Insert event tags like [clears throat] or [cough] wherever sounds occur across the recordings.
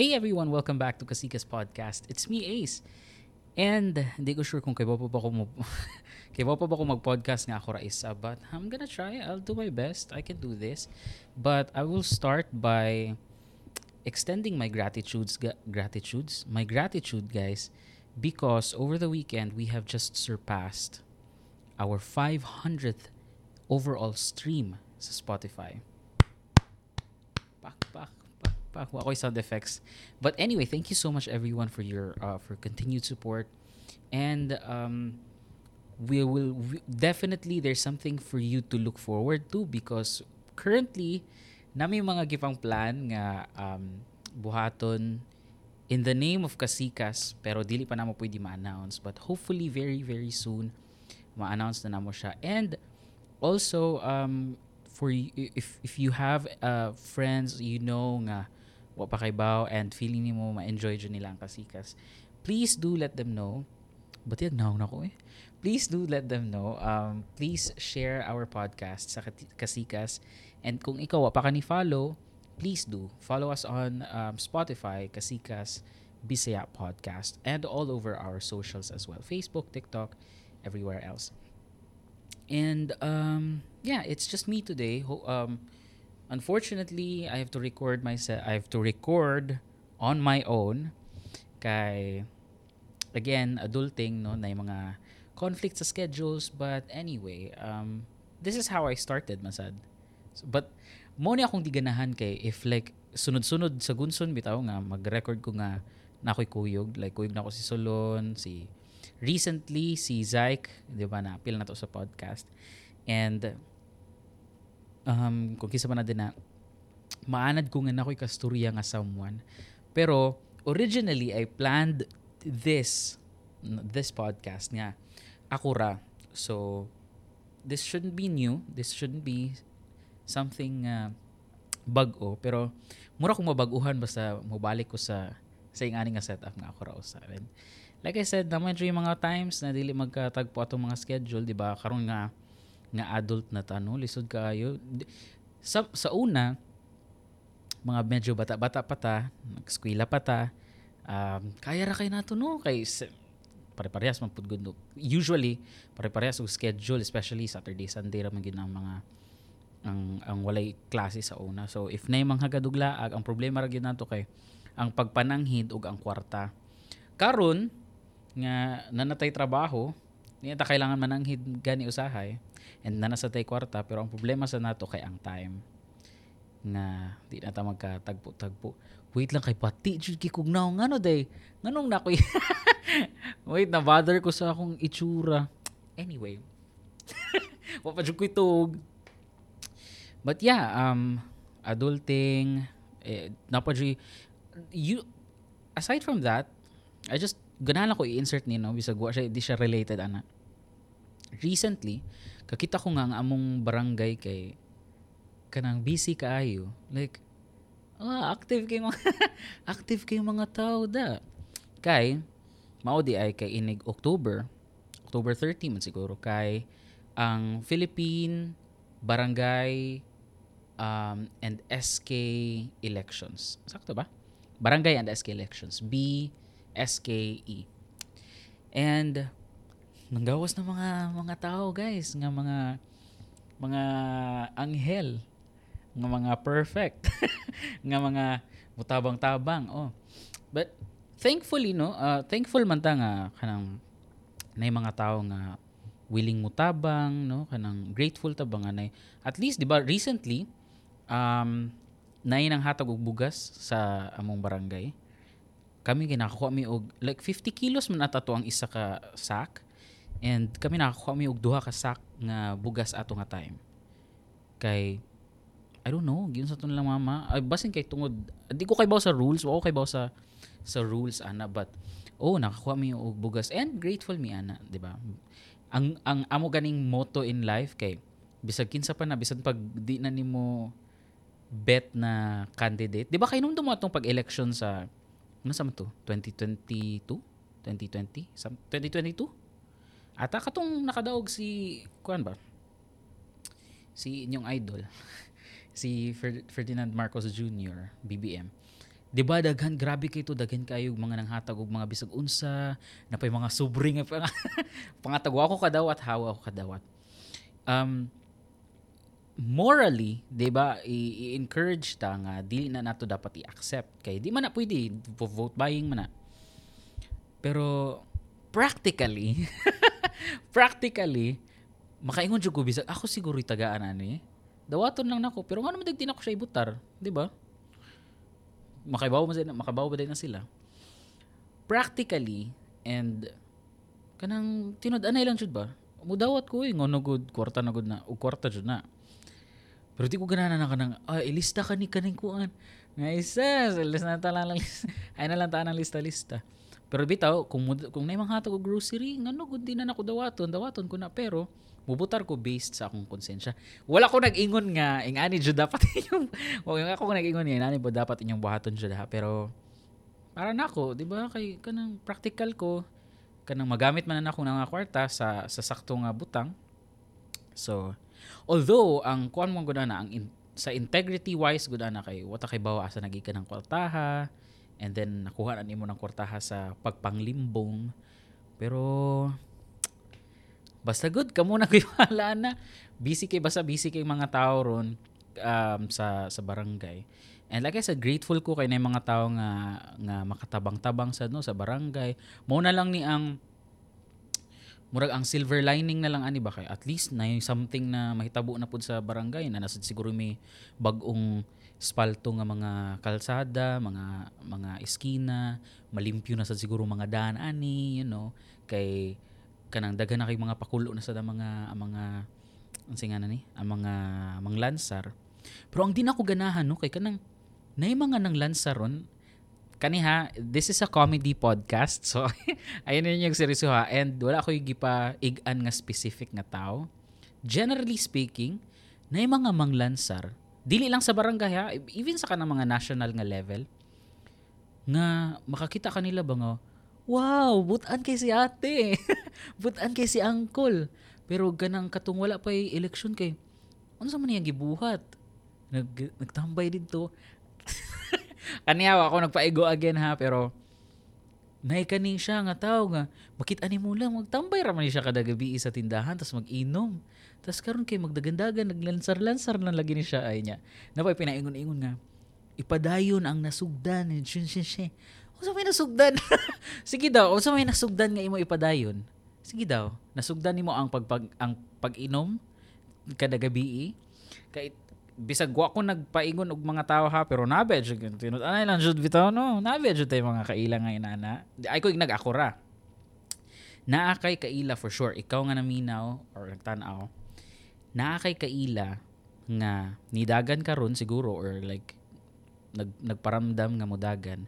Hey everyone, welcome back to Kasikas Podcast. It's me, Ace. And hindi ko sure kung kaya pa ba ako mag [laughs] kaya pa ba ako mag-podcast nga ako Raisa, but I'm gonna try. I'll do my best. I can do this. But I will start by extending my gratitudes gratitudes, my gratitude guys because over the weekend we have just surpassed our 500th overall stream sa Spotify. Pak, pak, pak, pak. Wakoy sound effects. But anyway, thank you so much everyone for your uh, for continued support. And um, we will we, definitely there's something for you to look forward to because currently nami mga gipang plan nga um, buhaton in the name of Kasikas pero dili pa namo pwede ma-announce but hopefully very very soon ma-announce na namo siya and also um for if if you have uh, friends you know nga wa pa kay baw and feeling nimo ma-enjoy jud nila ang Kasikas. Please do let them know. But yan na ko eh. Please do let them know. Um please share our podcast sa Kasikas. And kung ikaw wa pa ka ni follow please do. Follow us on um, Spotify Kasikas Bisaya Podcast and all over our socials as well. Facebook TikTok everywhere else. And um yeah it's just me today. Um unfortunately I have to record myself I have to record on my own. Kay again adulting no na yung mga conflicts sa schedules. But anyway um this is how I started masad. So, but mo ni akong diganahan kay if like sunod-sunod sa gunson bitaw nga mag-record ko nga na ako'y kuyog. Like kuyog na ako si Solon si recently si Zyke di ba na appeal na to sa podcast. And um kung kisa pa na din na maanad ko nga na ako'y kasturya nga someone. Pero originally I planned this this podcast nga ako ra. So this shouldn't be new. This shouldn't be something uh, bag-o. Pero mura kong mabaguhan basta mobalik ko sa sa ingani nga setup nga ako ra usarin like I said naman yung mga times na dili magkatagpo atong mga schedule di ba? Karon nga nga adult na tano lisod kaayo sa sa una mga medyo bata-bata pa ta nag-eskwela pa ta um, kaya ra kay nato no kay pare-parehas man pud gud usually pare-parehas og schedule especially Saturday Sunday ra man gid ang mga ang ang walay klase sa una. So if nay mga gaduglaag, ang problema ra gyud nato kay ang pagpananghid ug ang kwarta. Karon nga nanatay trabaho, niya ta kailangan mananghid gani usahay and nanasa tay kwarta pero ang problema sa nato kay ang time nga di na ta magkatagpo-tagpo. Wait lang kay pati jud kay kugnaw ngano day. Nganong na koy [laughs] Wait, na bother ko sa akong itsura. Anyway. [laughs] Wa pa jud ko'y tug. But yeah, um, adulting, eh, napadri, you, aside from that, I just, ganahan ko i-insert ni, no, bisag wa siya, di siya related, ana. Recently, kakita ko nga ang among barangay kay, kanang busy kaayo. Like, ah, active kay mga, [laughs] active kay mga tao da. Kay, mao di ay kay inig October, October 30 man siguro, kay, ang Philippine Barangay um, and SK elections. Sakto ba? Barangay and SK elections. B, SKE. And nanggawas na mga mga tao guys, nga mga mga anghel, nga mga perfect, [laughs] nga mga mutabang-tabang. Oh. But thankfully no, uh, thankful man ta nga kanang na mga tao nga willing mutabang no kanang grateful ta ba nga nay at least di ba recently um nay nang hatag og bugas sa among barangay kami ginakuha mi og like 50 kilos man ata to ang isa ka sack and kami nakakuha mi og duha ka sack nga bugas ato nga time kay I don't know, giyon sa tun lang mama. Ay, basin kay tungod, di ko kay baw sa rules, wa ko kay baw sa sa rules ana but oh nakakuha mi og bugas and grateful mi ana, di ba? Ang ang amo ganing motto in life kay bisag kinsa pa na bisan pag di na nimo bet na candidate. Di ba kay nung dumo atong pag-election sa ano sa man to? 2022? 2020? Sam- 2022? Ata katong nakadaog si kuan ba? Si inyong idol. [laughs] si Fer- Ferdinand Marcos Jr., BBM. Di ba daghan grabe kay daghan kayo mga nanghatag og mga bisag unsa na pay mga subring [laughs] nga pangatag ako kadawat hawa ako kadawat. Um morally, 'di ba, i-encourage ta nga dili na nato dapat i-accept kay di man na pwede vote buying man na. Pero practically [laughs] practically makaingon jud ko bisag ako siguro tagaan ani. Dawaton lang nako pero ngano man din ako siya ibutar, 'di ba? makaibaw sila, makabaw ba na sila. Practically, and kanang tinud anay lang jud ba? Mudawat ko eh, ngono good, kwarta na good na, o kwarta jud na. Pero di ko ganana na kanang, ah, ilista ka ni kaning kuan. Nga isa, lista na tala lang. Ay na lang tanang lista-lista. Pero bitaw, kung, kung na mga hatag og grocery, ngano good din na nako dawaton, dawaton ko na. Pero, mubutar ko based sa akong konsensya. Wala ko nag-ingon nga, ingani jud dapat [laughs] inyong, wala ako nag-ingon nga, ingani po dapat inyong buhaton jud ha. Pero, para nako, di ba, kay kanang practical ko, kanang magamit man na ako ng kwarta sa, sa sakto nga butang. So, although, ang kuan mo gud na, ang in, sa integrity wise gud na kay wata kay bawa asa nagikan ng kwartaha and then nakuha na nimo ng kwartaha sa pagpanglimbong pero Basta good ka muna [laughs] kay wala na. Busy kay basta busy kay mga tao ron um, sa sa barangay. And like I said, grateful ko kay na mga tao nga nga makatabang-tabang sa no sa barangay. Mo na lang ni ang murag ang silver lining na lang ani ba kay at least na yung something na mahitabo na pud sa barangay na nasa siguro may bagong spalto nga mga kalsada, mga mga eskina, malimpyo na sa siguro mga daan ani, you know, kay kanang daghan na kay mga pakulo na sa mga mga ang singa na ni ang mga mga lansar. Pero ang di na ko ganahan no? Kay kanang nay mga nang lansaron kaniha this is a comedy podcast so [laughs] ayun yun yung seryoso ha. And wala ko yung gipa igan nga specific nga tao. Generally speaking nay mga manglansar dili lang sa barangay ha even sa kanang mga national nga level nga makakita kanila ba nga wow, butan kay si ate. [laughs] butan kay si uncle. Pero ganang katong wala pa election kay, ano sa man yung gibuhat? Nag, nagtambay dito. [laughs] Kaniyaw ako nagpaigo again ha, pero nay kani siya nga tao nga makita ni mo lang magtambay ra man siya kada gabi sa tindahan tapos mag-inom. Tapos karon kay magdagandagan naglansar-lansar na lagi ni siya ay niya. Napay pinaingon-ingon nga ipadayon ang nasugdan. Shin shin shin. Unsa may nasugdan? [laughs] Sige daw, unsa may nasugdan nga imo ipadayon? Sige daw, nasugdan nimo ang pagpag ang pag-inom kada gabi kay bisag wa ko nagpaingon og mga tao ha pero nabe jud tinut anay lang jud bitaw no? Nabe jud tay mga kaila nga inana ay ko nag-akura naa kay kaila for sure ikaw nga naminaw or nagtan-aw. Naa kay kaila nga nidagan karon siguro or like nag nagparamdam nga mudagan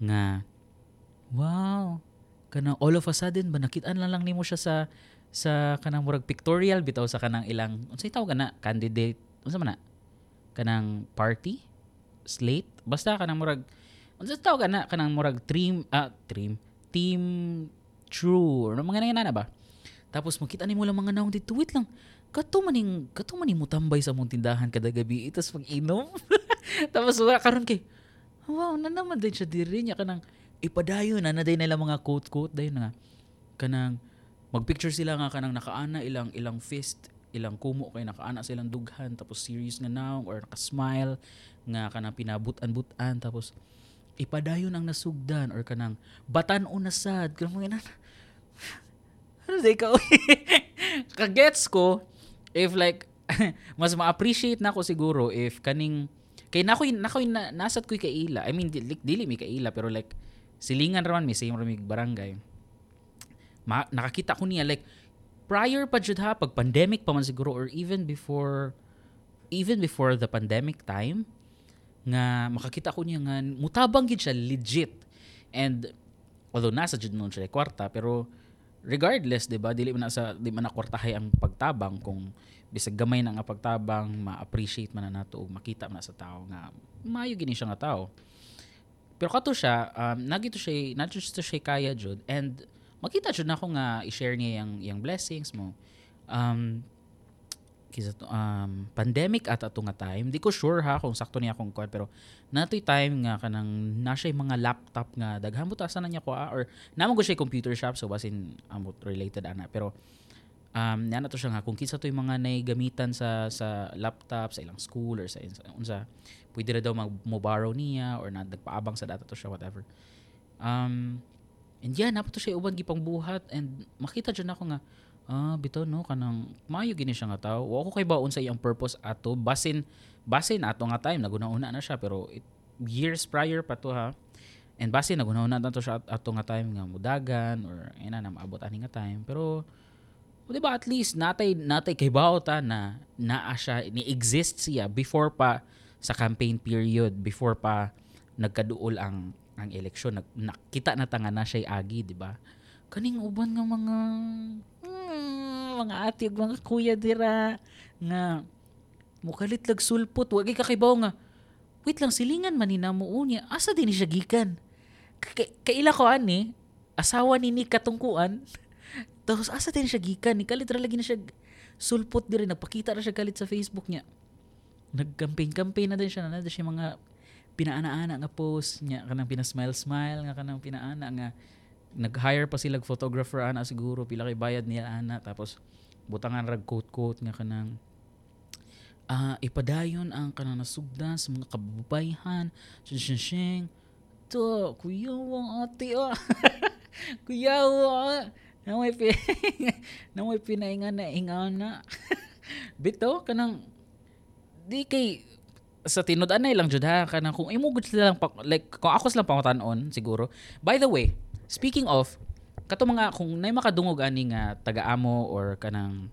nga wow kanang all of a sudden ba nakitaan lang lang nimo siya sa sa kanang murag pictorial bitaw sa kanang ilang unsay tawag na? Candidate unsa man na kanang party slate. Basta kanang murag unsa tawag na kanang murag trim ah trim team true or mga na ba? Tapos makita nimo lang mga naong dito. Wait lang. Kato maning kato maning mo tambay sa mong tindahan kada gabi itas pag inom [laughs] tapos wala karon kay wow na naman din siya diri niya. Kanang ipadayon na na day nila mga quote quote day nga. Kanang magpicture sila nga kanang nakaana ilang ilang fist ilang kumo kay nakaana silang dughan tapos serious nga now or naka-smile nga kanang pinabut-an-butan tapos ipadayon ang nasugdan or kanang batan na sad kanang mga [laughs] ano day ka [laughs] kagets ko if like [laughs] mas ma-appreciate na ko siguro if kaning Kay nakoy nakoy na, nasat koy kaila. I mean dili, dili mi kaila pero like silingan raman mi same mi barangay. Ma, nakakita ko niya like prior pa jud ha pag pandemic pa man siguro or even before even before the pandemic time nga makakita ko niya nga mutabang gid siya legit. And although nasa jud noon siya kwarta pero regardless 'di ba dili man sa di man na kwartahay ang pagtabang kung bisag gamay na nga pagtabang ma-appreciate man na nato ug makita man sa tao nga maayo gini siya nga tao pero kato siya um, nagito siya not just to siya kaya jud and makita jud nako nga i-share niya yang yang blessings mo um kisa to, um, pandemic at ato nga time. Di ko sure ha kung sakto niya akong kuan pero natoy time nga kanang na siya mga laptop nga daghan butasan na niya ko ah, or namo ko siya computer shop so basin amot related ana pero um na to siya nga kung kinsa toy mga gamitan sa sa laptop sa ilang school or sa unsa pwede ra daw mag mo borrow niya or na nagpaabang sa data to siya whatever. Um and yeah, napo to siya uban gipang buhat and makita jud nako nga ah bitaw no? Kanang maayo gini siya nga tao. Wa ko kay baon sa iyang purpose ato basin basin ato nga time naguna-una na siya pero it, years prior pa to ha? And basin naguna-una na to siya ato nga time nga mudagan or ina na maabot ani nga time. Pero o di ba at least natay natay kay ta na naa siya ni exist siya before pa sa campaign period before pa nagkaduol ang ang eleksyon nag, nakita na tanga na siya agi di ba? Kaning uban nga mga mga ate ug mga kuya dira nga mukalit lag sulpot wagi ka kay nga wait lang silingan man ni namo unya asa din siya gikan? Kaila ko ani asawa ni ni katungkuan [laughs] tapos asa din siya gikan? Ni kalit ra lagi na siya sulpot diri nagpakita ra siya kalit sa Facebook niya. Nag-campaign-campaign na din siya na siya mga pinaana-ana nga post niya kanang pina-smile-smile nga kanang pinaana nga nag-hire pa sila photographer ana siguro pila kay bayad niya ana tapos butangan rag quote-quote nga kanang uh, ipadayon ang kanang nasugdan sa mga kababayan. Shing to kuya wang ate [laughs] ah kuya wa na may pi [laughs] na may pinaingan na ingana [laughs] bito kanang di kay sa tinud-an na lang jud ha kanang kung imo gud sila lang like kung ako lang pangutanon siguro by the way Speaking of, kato mga kung nay makadungog ani nga taga-amo or kanang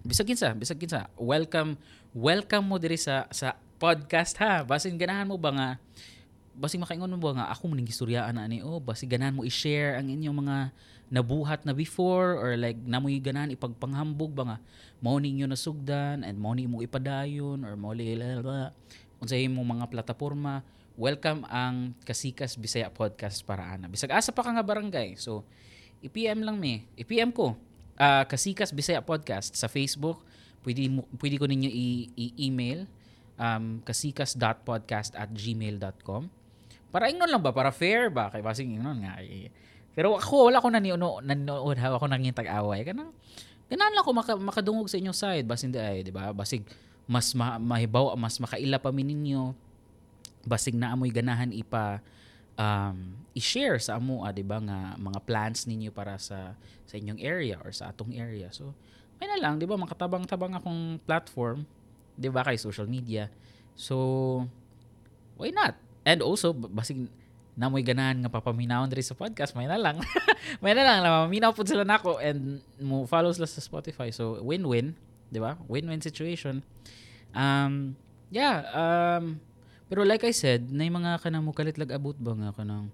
bisag kinsa, bisag kinsa, welcome welcome mo diri sa sa podcast ha. Basin ganahan mo ba nga basing makaingon mo ba nga ako muning gistoryaan na ani oh basig ganahan mo i-share ang inyong mga nabuhat na before or like namoy ganahan ipagpanghambog ba nga mao ninyo nasugdan and mao mo ipadayon or mao unsay mo mga plataporma welcome ang Kasikas Bisaya Podcast para ana. Bisag asa pa ka nga barangay. So, i-PM lang mi. I-PM ko. Uh, Kasikas Bisaya Podcast sa Facebook. Pwede, mo, pwede ko ninyo i-email um, kasikas.podcast at gmail.com para ingnon lang ba? Para fair ba? Kay basing ingnon nga. Eh. Pero ako, wala ko naniuno, nanood. Ako nang tag-away. Kanang, ganaan lang ako maka, makadungog sa inyong side. Basing di ay, di ba? Basig, mas ma, mahibaw, mas makaila pa mi ninyo basig na amoy ganahan ipa um, i-share sa amo ah, 'di ba nga mga plans ninyo para sa sa inyong area or sa atong area. So, may na lang, 'di ba, makatabang-tabang akong platform, 'di ba, kay social media. So, why not? And also basig na mo'y ganahan nga papaminawon diri sa podcast, may na lang. [laughs] may na lang, maminaw pud sila nako and mo follow sila sa Spotify. So, win-win, 'di ba? Win-win situation. Um, yeah, um, pero like I said, na mga kanang mukalit lag abot ba nga kanang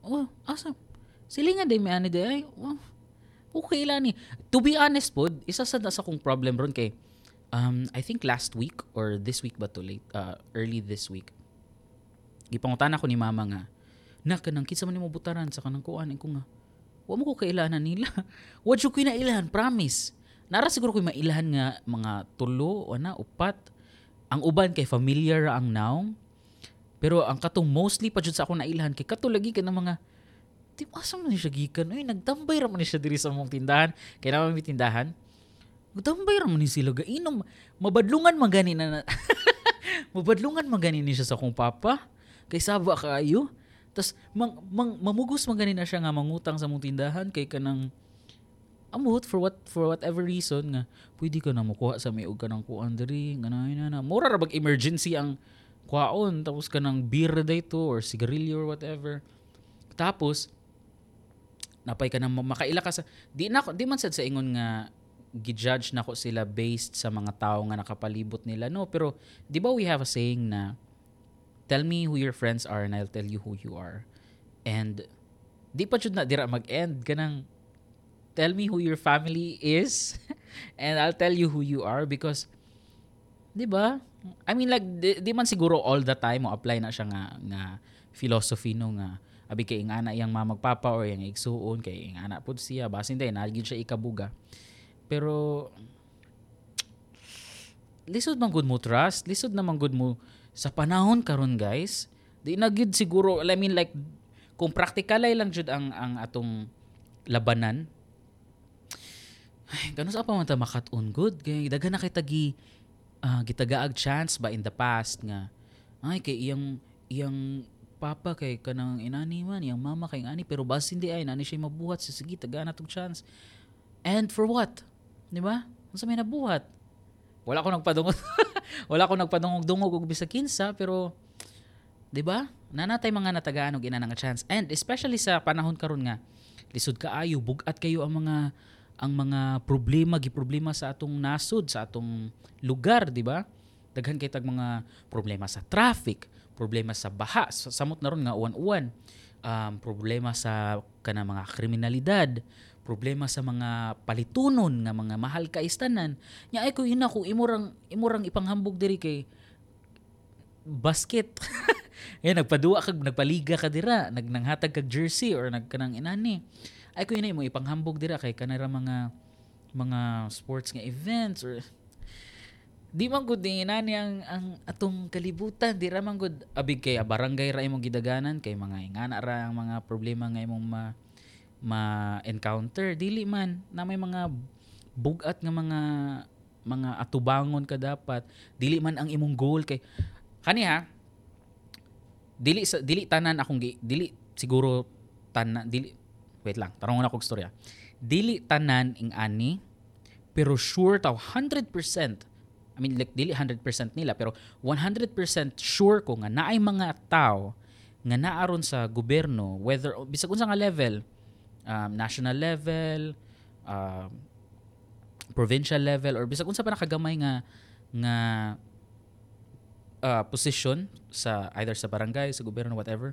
Oh, asa? Silingan day may ani day ay. Oh, okay lang ni. To be honest pod, isa sa sa kong problem ron kay um I think last week or this week ba to late uh, early this week. Gipangutan ako ni mama nga na kanang kinsa man nimo butaran sa kanang kuan ko nga. Wa mo ko kailanan nila. [laughs] Wa jud ko na ilahan, promise. Nara siguro ko mailahan nga mga tulo o na upat ang uban kay familiar ang noun. Pero ang katong mostly pa jud sa ako nailhan kay kato lagi ka ng mga di asa man siya gikan ay nagtambay ra man siya diri sa mong tindahan kay naman mi tindahan nagtambay ra man ni sila gainom mabadlungan magani na [laughs] mabadlungan magani ni siya sa akong papa kay saba kaayo tas mang, mang, mamugos magani na siya nga mangutang sa mong tindahan kay kanang amot for what for whatever reason nga pwede ka na makuha sa may og kanang kuan diri ganay na na mura ra bag emergency ang kuhaon tapos ka ng beer dayto or sigarilyo or whatever. Tapos napay ka na makaila ka sa di na di man sad sa ingon nga gi-judge nako sila based sa mga tao nga nakapalibot nila no? Pero di ba we have a saying na tell me who your friends are and I'll tell you who you are and di pa jud na dira mag-end kanang tell me who your family is [laughs] and I'll tell you who you are because 'di ba? I mean like di, di man siguro all the time mo apply na siya nga nga philosophy no nga abi kay ingana iyang mamagpapa or yang igsuon kay ingana pud siya basin day nagid siya ikabuga. Pero lisod man good mo trust, lisod naman good mo sa panahon karon guys. Di na gid siguro, I mean like kung practical lang jud ang ang atong labanan. Ay, ganun pa man ta makat-on good. Kay daghan na kay tagi uh, gitagaag chance ba in the past nga ay kay iyang iyang papa kay kanang inani man iyang mama kay ani pero bas hindi ay nani siya mabuhat. Sa sige taga na tong chance. And for what? Di ba? Unsa may nabuhat wala ko nagpadungog. [laughs] Wala ko nagpadungog-dungog og bisag kinsa pero di ba? Nanatay mga natagaan og ina nga chance. And especially sa panahon karon nga lisod kaayo bugat kayo ang mga ang mga problema gi problema sa atong nasod sa atong lugar di ba? Daghan kay tag mga problema sa traffic problema sa baha samot na ron nga uwan-uwan um, problema sa kana mga kriminalidad problema sa mga palitunon nga mga mahal ka istanan nya ay ko ina ko imurang imurang ipanghambog diri kay basket. [laughs] Eh nagpadua kag nagpaliga ka dira nagnanghatag kag jersey or nagkanang inani. Ay ko ina mo ipanghambog dira kay kanara mga mga sports nga events or [laughs] di man gud nani ang ang atong kalibutan di ra man gud abig kay barangay ra imong gidaganan kay mga ingana ra ang mga problema nga imong ma ma encounter dili man na may mga bugat nga mga mga atubangon ka dapat. Dili man ang imong goal kay kani ha dili sa dili tanan akong dili siguro tanan dili wait lang tarong na kog storya. Dili tanan ing ani pero sure taw 100% I mean, like, dili 100% nila, pero 100% sure ko nga naay mga tao nga naaron sa gobyerno, whether, bisag unsa nga level, um, national level, uh, provincial level, or bisag unsa pa nakagamay nga, nga uh, position sa either sa barangay, sa gobyerno, whatever,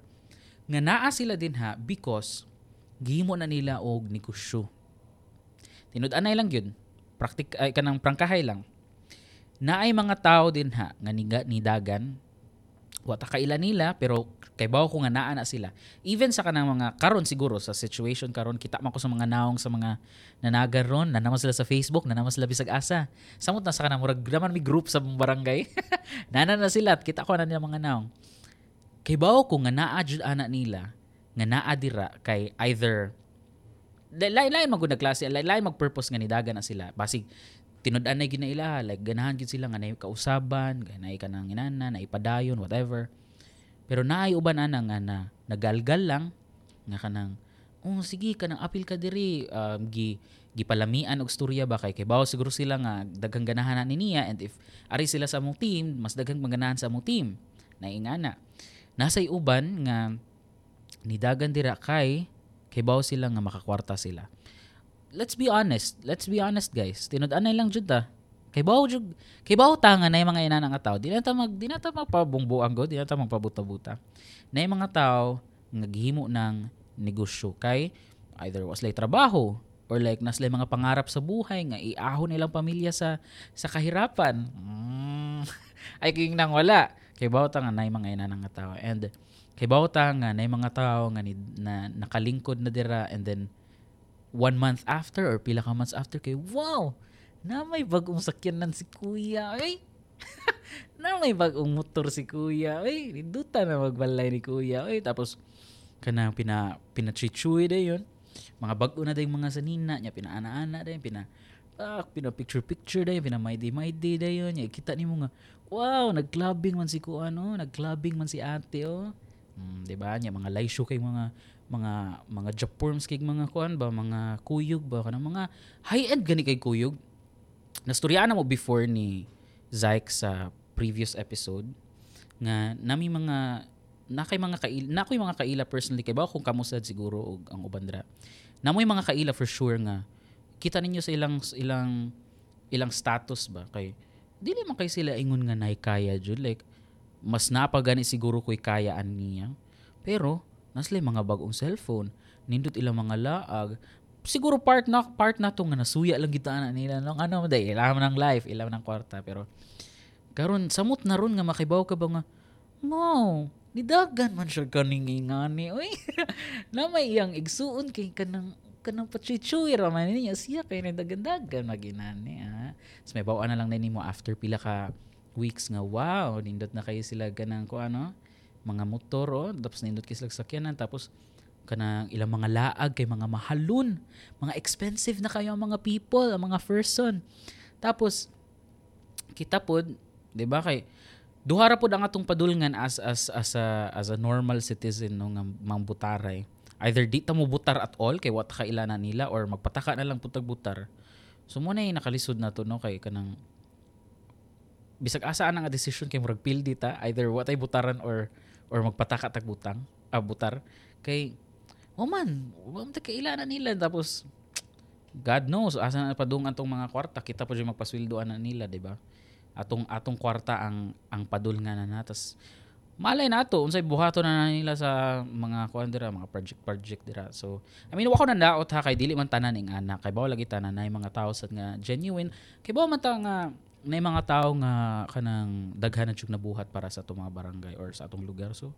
nga naa sila din ha because gihimo na nila og negosyo. Tinud-anay lang yun. Praktik ay kanang prangkahay lang na ay mga tao din ha nga niga, nidagan wata kaila nila pero kay bawo ko nga naa na sila. Even sa kanang mga karon siguro sa situation karon kita man ko sa mga naong sa mga nanagar ron na naman sila sa Facebook na naman sila bisag asa. Samot na sa kanang murag naman mi group sa barangay. [laughs] Nana na sila at kita ko na nila mga naong. Kay bawo ko nga naa jud ana nila nga naa dira kay either lain lain magud klase lain lain mag purpose nga nidagan na sila. Basig tinud-an na ginaila like ganahan gid sila nga nay kausaban ganay ka nang inana na ipadayon whatever pero naay uban ana nga na nagalgal lang nga kanang oh sige kanang apil ka diri um, gi gipalamian og storya ba kay kay bawo siguro sila nga daghang ganahan ni niya and if ari sila sa among team mas daghang maganahan sa among team na ingana nasay uban nga nidagan dira kay kay bawo sila nga makakwarta sila let's be honest. Let's be honest, guys. Tinud-anay lang jud ta. Kay bawo jud kay bawo tanga na yung mga ina nga tao. Di na ta mag di na ta magpabungbuang go, di na ta magpabuta-buta. Na yung mga tao nga gihimo ng negosyo kay either was like trabaho or like nas mga pangarap sa buhay nga iahon nilang pamilya sa sa kahirapan. Mm, [laughs] ay king nang wala. Kay bawo ta nga na yung mga ina nga tao. And kay bawo ta nga na yung mga tao nga ni, na nakalingkod na dira and then one month after or pila ka months after kay wow na may bagong sakyanan si kuya ay [laughs] na may bagong motor si kuya ay niduta na magbalay ni kuya ay tapos kanang pina pinachichuy day yun. Mga bago na day mga sanina niya pinaana-ana day pina ah, pina picture picture day pina may day may day day yun ya, kita nimo nga wow nagclubbing man si ko ano nagclubbing man si ate oh. Hmm, di ba? Niya mga show kay mga mga mga Japorms kay mga kuan ba? Mga kuyog ba? Kanang mga high end gani kay kuyog nastoryana mo before ni Zyke sa previous episode nga nami mga na kay mga kaila na ko'y mga kaila personally. Kay ba kung kamusad siguro og ang ubandra na mo mga kaila for sure nga kita ninyo sa ilang ilang ilang status ba? Kay dili man kay sila ingon nga nay kaya jud. Like mas napagani siguro ko'y kayaan niya. Pero naslay mga bagong cellphone. Nindot ilang mga laag siguro part na part na to nga nasuya lang kita na nila nang ano day ilam ng life ilam ng kwarta pero karon samot na ron nga makibaw ka ba nga mo nidagan man siya kaning ingani oy [laughs] na may iyang igsuon kay kanang kanang pachichuy ra man niya siya kay nadagandagan maginani ha? Tapos may bawaan na lang na nimo after pila ka weeks nga wow, nindot na kayo sila ganang ko ano, mga motor oh, tapos nindot kayo sila sakyanan tapos kanang ilang mga laag kay mga mahalon, mga expensive na kayo ang mga people, ang mga person. Tapos kita pod, 'di ba kay duha ra ang atong padulngan as as as a as a normal citizen no nga mambutaray. Either di ta mo butar at all kay what kailana nila or magpataka na lang putag butar. So mo na nakalisod na to no kay kanang bisag asa ana nga decision kay murag pildi either what ay butaran or or magpataka tag butang ah, butar kay oh man wa man ta kailana nila. Tapos God knows asa na padung atong mga kwarta? Kita pa jud magpasweldoan na nila di ba? Atong atong kwarta ang ang padul nga na natas malay nato unsay buhaton na nila sa mga kuan mga project project dira. So I mean wako na daot ha kay dili man tanan ing anak kay bawo lagi tanan na mga tao sad nga genuine. Kay bawo man ta nga na mga tao nga kanang daghan na nabuhat para sa atong mga barangay or sa atong lugar. So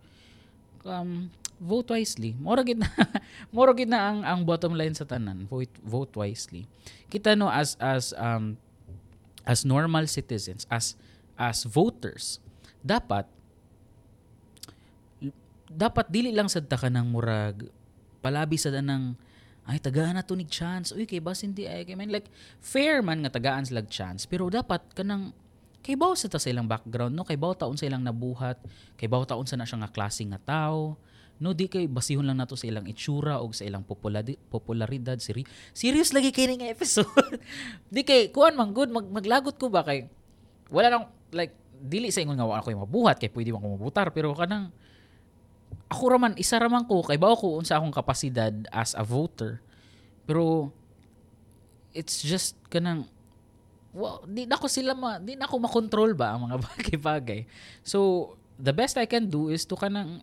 um, vote wisely. Mora gid na [laughs] mora gid na ang ang bottom line sa tanan. Vote vote wisely. Kita no as as um as normal citizens, as as voters, dapat dapat dili lang sad ta kanang murag palabi sa danang ay tagaan na to ni chance uy kay bas hindi ay kay man like fair man nga tagaan sila chance pero dapat kanang kay baw sa ta sa ilang background no kay baw taon sa ilang nabuhat kay baw taon sa na siya nga klase nga tao no di kay basihon lang nato sa ilang itsura o sa ilang populari- popularidad seri serious lagi kay nga episode. [laughs] Di kay kuan man good mag, maglagot ko ba kay wala lang like dili sa ingon nga wala ko yung mabuhat kay pwede man ko pero kanang ako raman isa raman ko kay bawo ko unsa akong kapasidad as a voter. Pero it's just kanang well, di na ko sila ma, di na ako makontrol ba ang mga [laughs] bagay-bagay. So, the best I can do is to kanang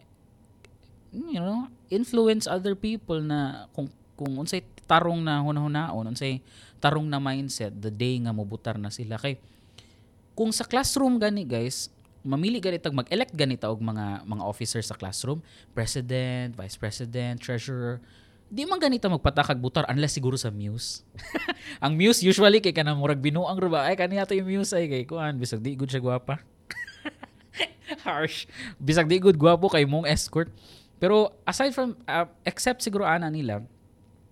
you know, influence other people na kung kung unsay tarong na hunahunahon, unsay tarong na mindset the day nga mobutar na sila kay kung sa classroom gani guys, mamili ganito mag-elect ganito og mga mga officer sa classroom, president, vice president, treasurer, di man ganito magpatakag butar unless siguro sa muse. [laughs] ang muse usually kay kanang murag binuang ra ba ay kaniya to yung muse ay kay kuan bisag di good siya gwapa. [laughs] Harsh. Bisag di good gwapo kay mong escort. Pero aside from uh, except siguro ana nila,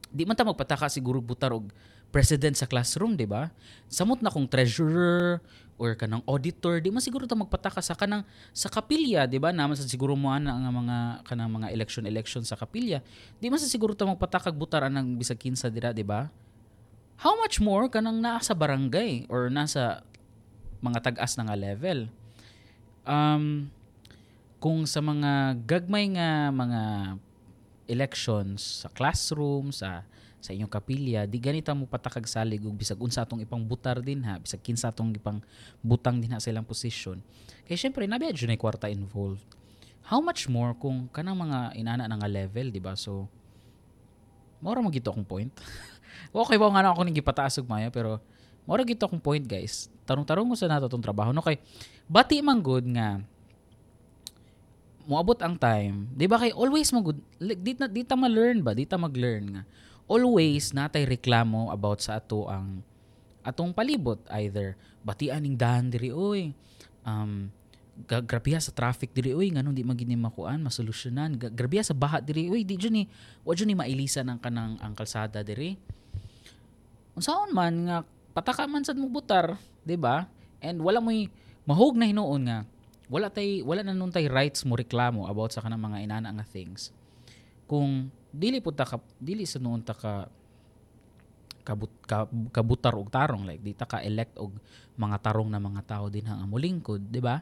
di man ta magpataka siguro butar og president sa classroom, di ba? Samot na kung treasurer or kanang auditor, di man siguro ta magpataka sa kanang sa kapilya, di ba? Naman sa siguro mo ana nga mga kanang mga election election sa kapilya. Di man sa siguro ta magpatakag butar anang bisag kinsa dira, di ba? How much more kanang naa sa barangay or nasa mga tag-as na nga level? Um, kung sa mga gagmay nga mga elections sa classroom, sa sa inyong kapilya, di ganita mo patakag salig ug bisag unsa atong ipang butar din ha, bisag kinsa atong ipang butang din ha sa ilang posisyon. Kay syempre nabi adyo na kwarta involved. How much more kung kanang mga inana na nga level, di ba? So mora mo gito akong point. [laughs] okay ba nga ako ning gipataas og maya pero mora gito akong point guys. Tarong-tarong mo sa nato tong trabaho no kay bati man good nga moabot ang time, 'di ba kay always mo good di, na, di ta ma-learn ba, di ta mag-learn nga. Always natay reklamo about sa ato ang atong palibot either batian ning dahan diri oy um grabiya sa traffic diri oy nganong di magini makuan masolusyonan. Grabiya sa baha diri oy di ni wa ni mailisan ang kanang ang kalsada diri. Unsaon man nga pataka man sad mo butar di ba? And wala mo'y mahog na hinuon nga wala tay wala na nun tay rights mo reklamo about sa kanang mga inana nga things. Kung dili pud ta ka, dili sa noon ta ka kabut, ka, kabutar og tarong like di ta ka elect og mga tarong na mga tao din hang amulingkod di ba?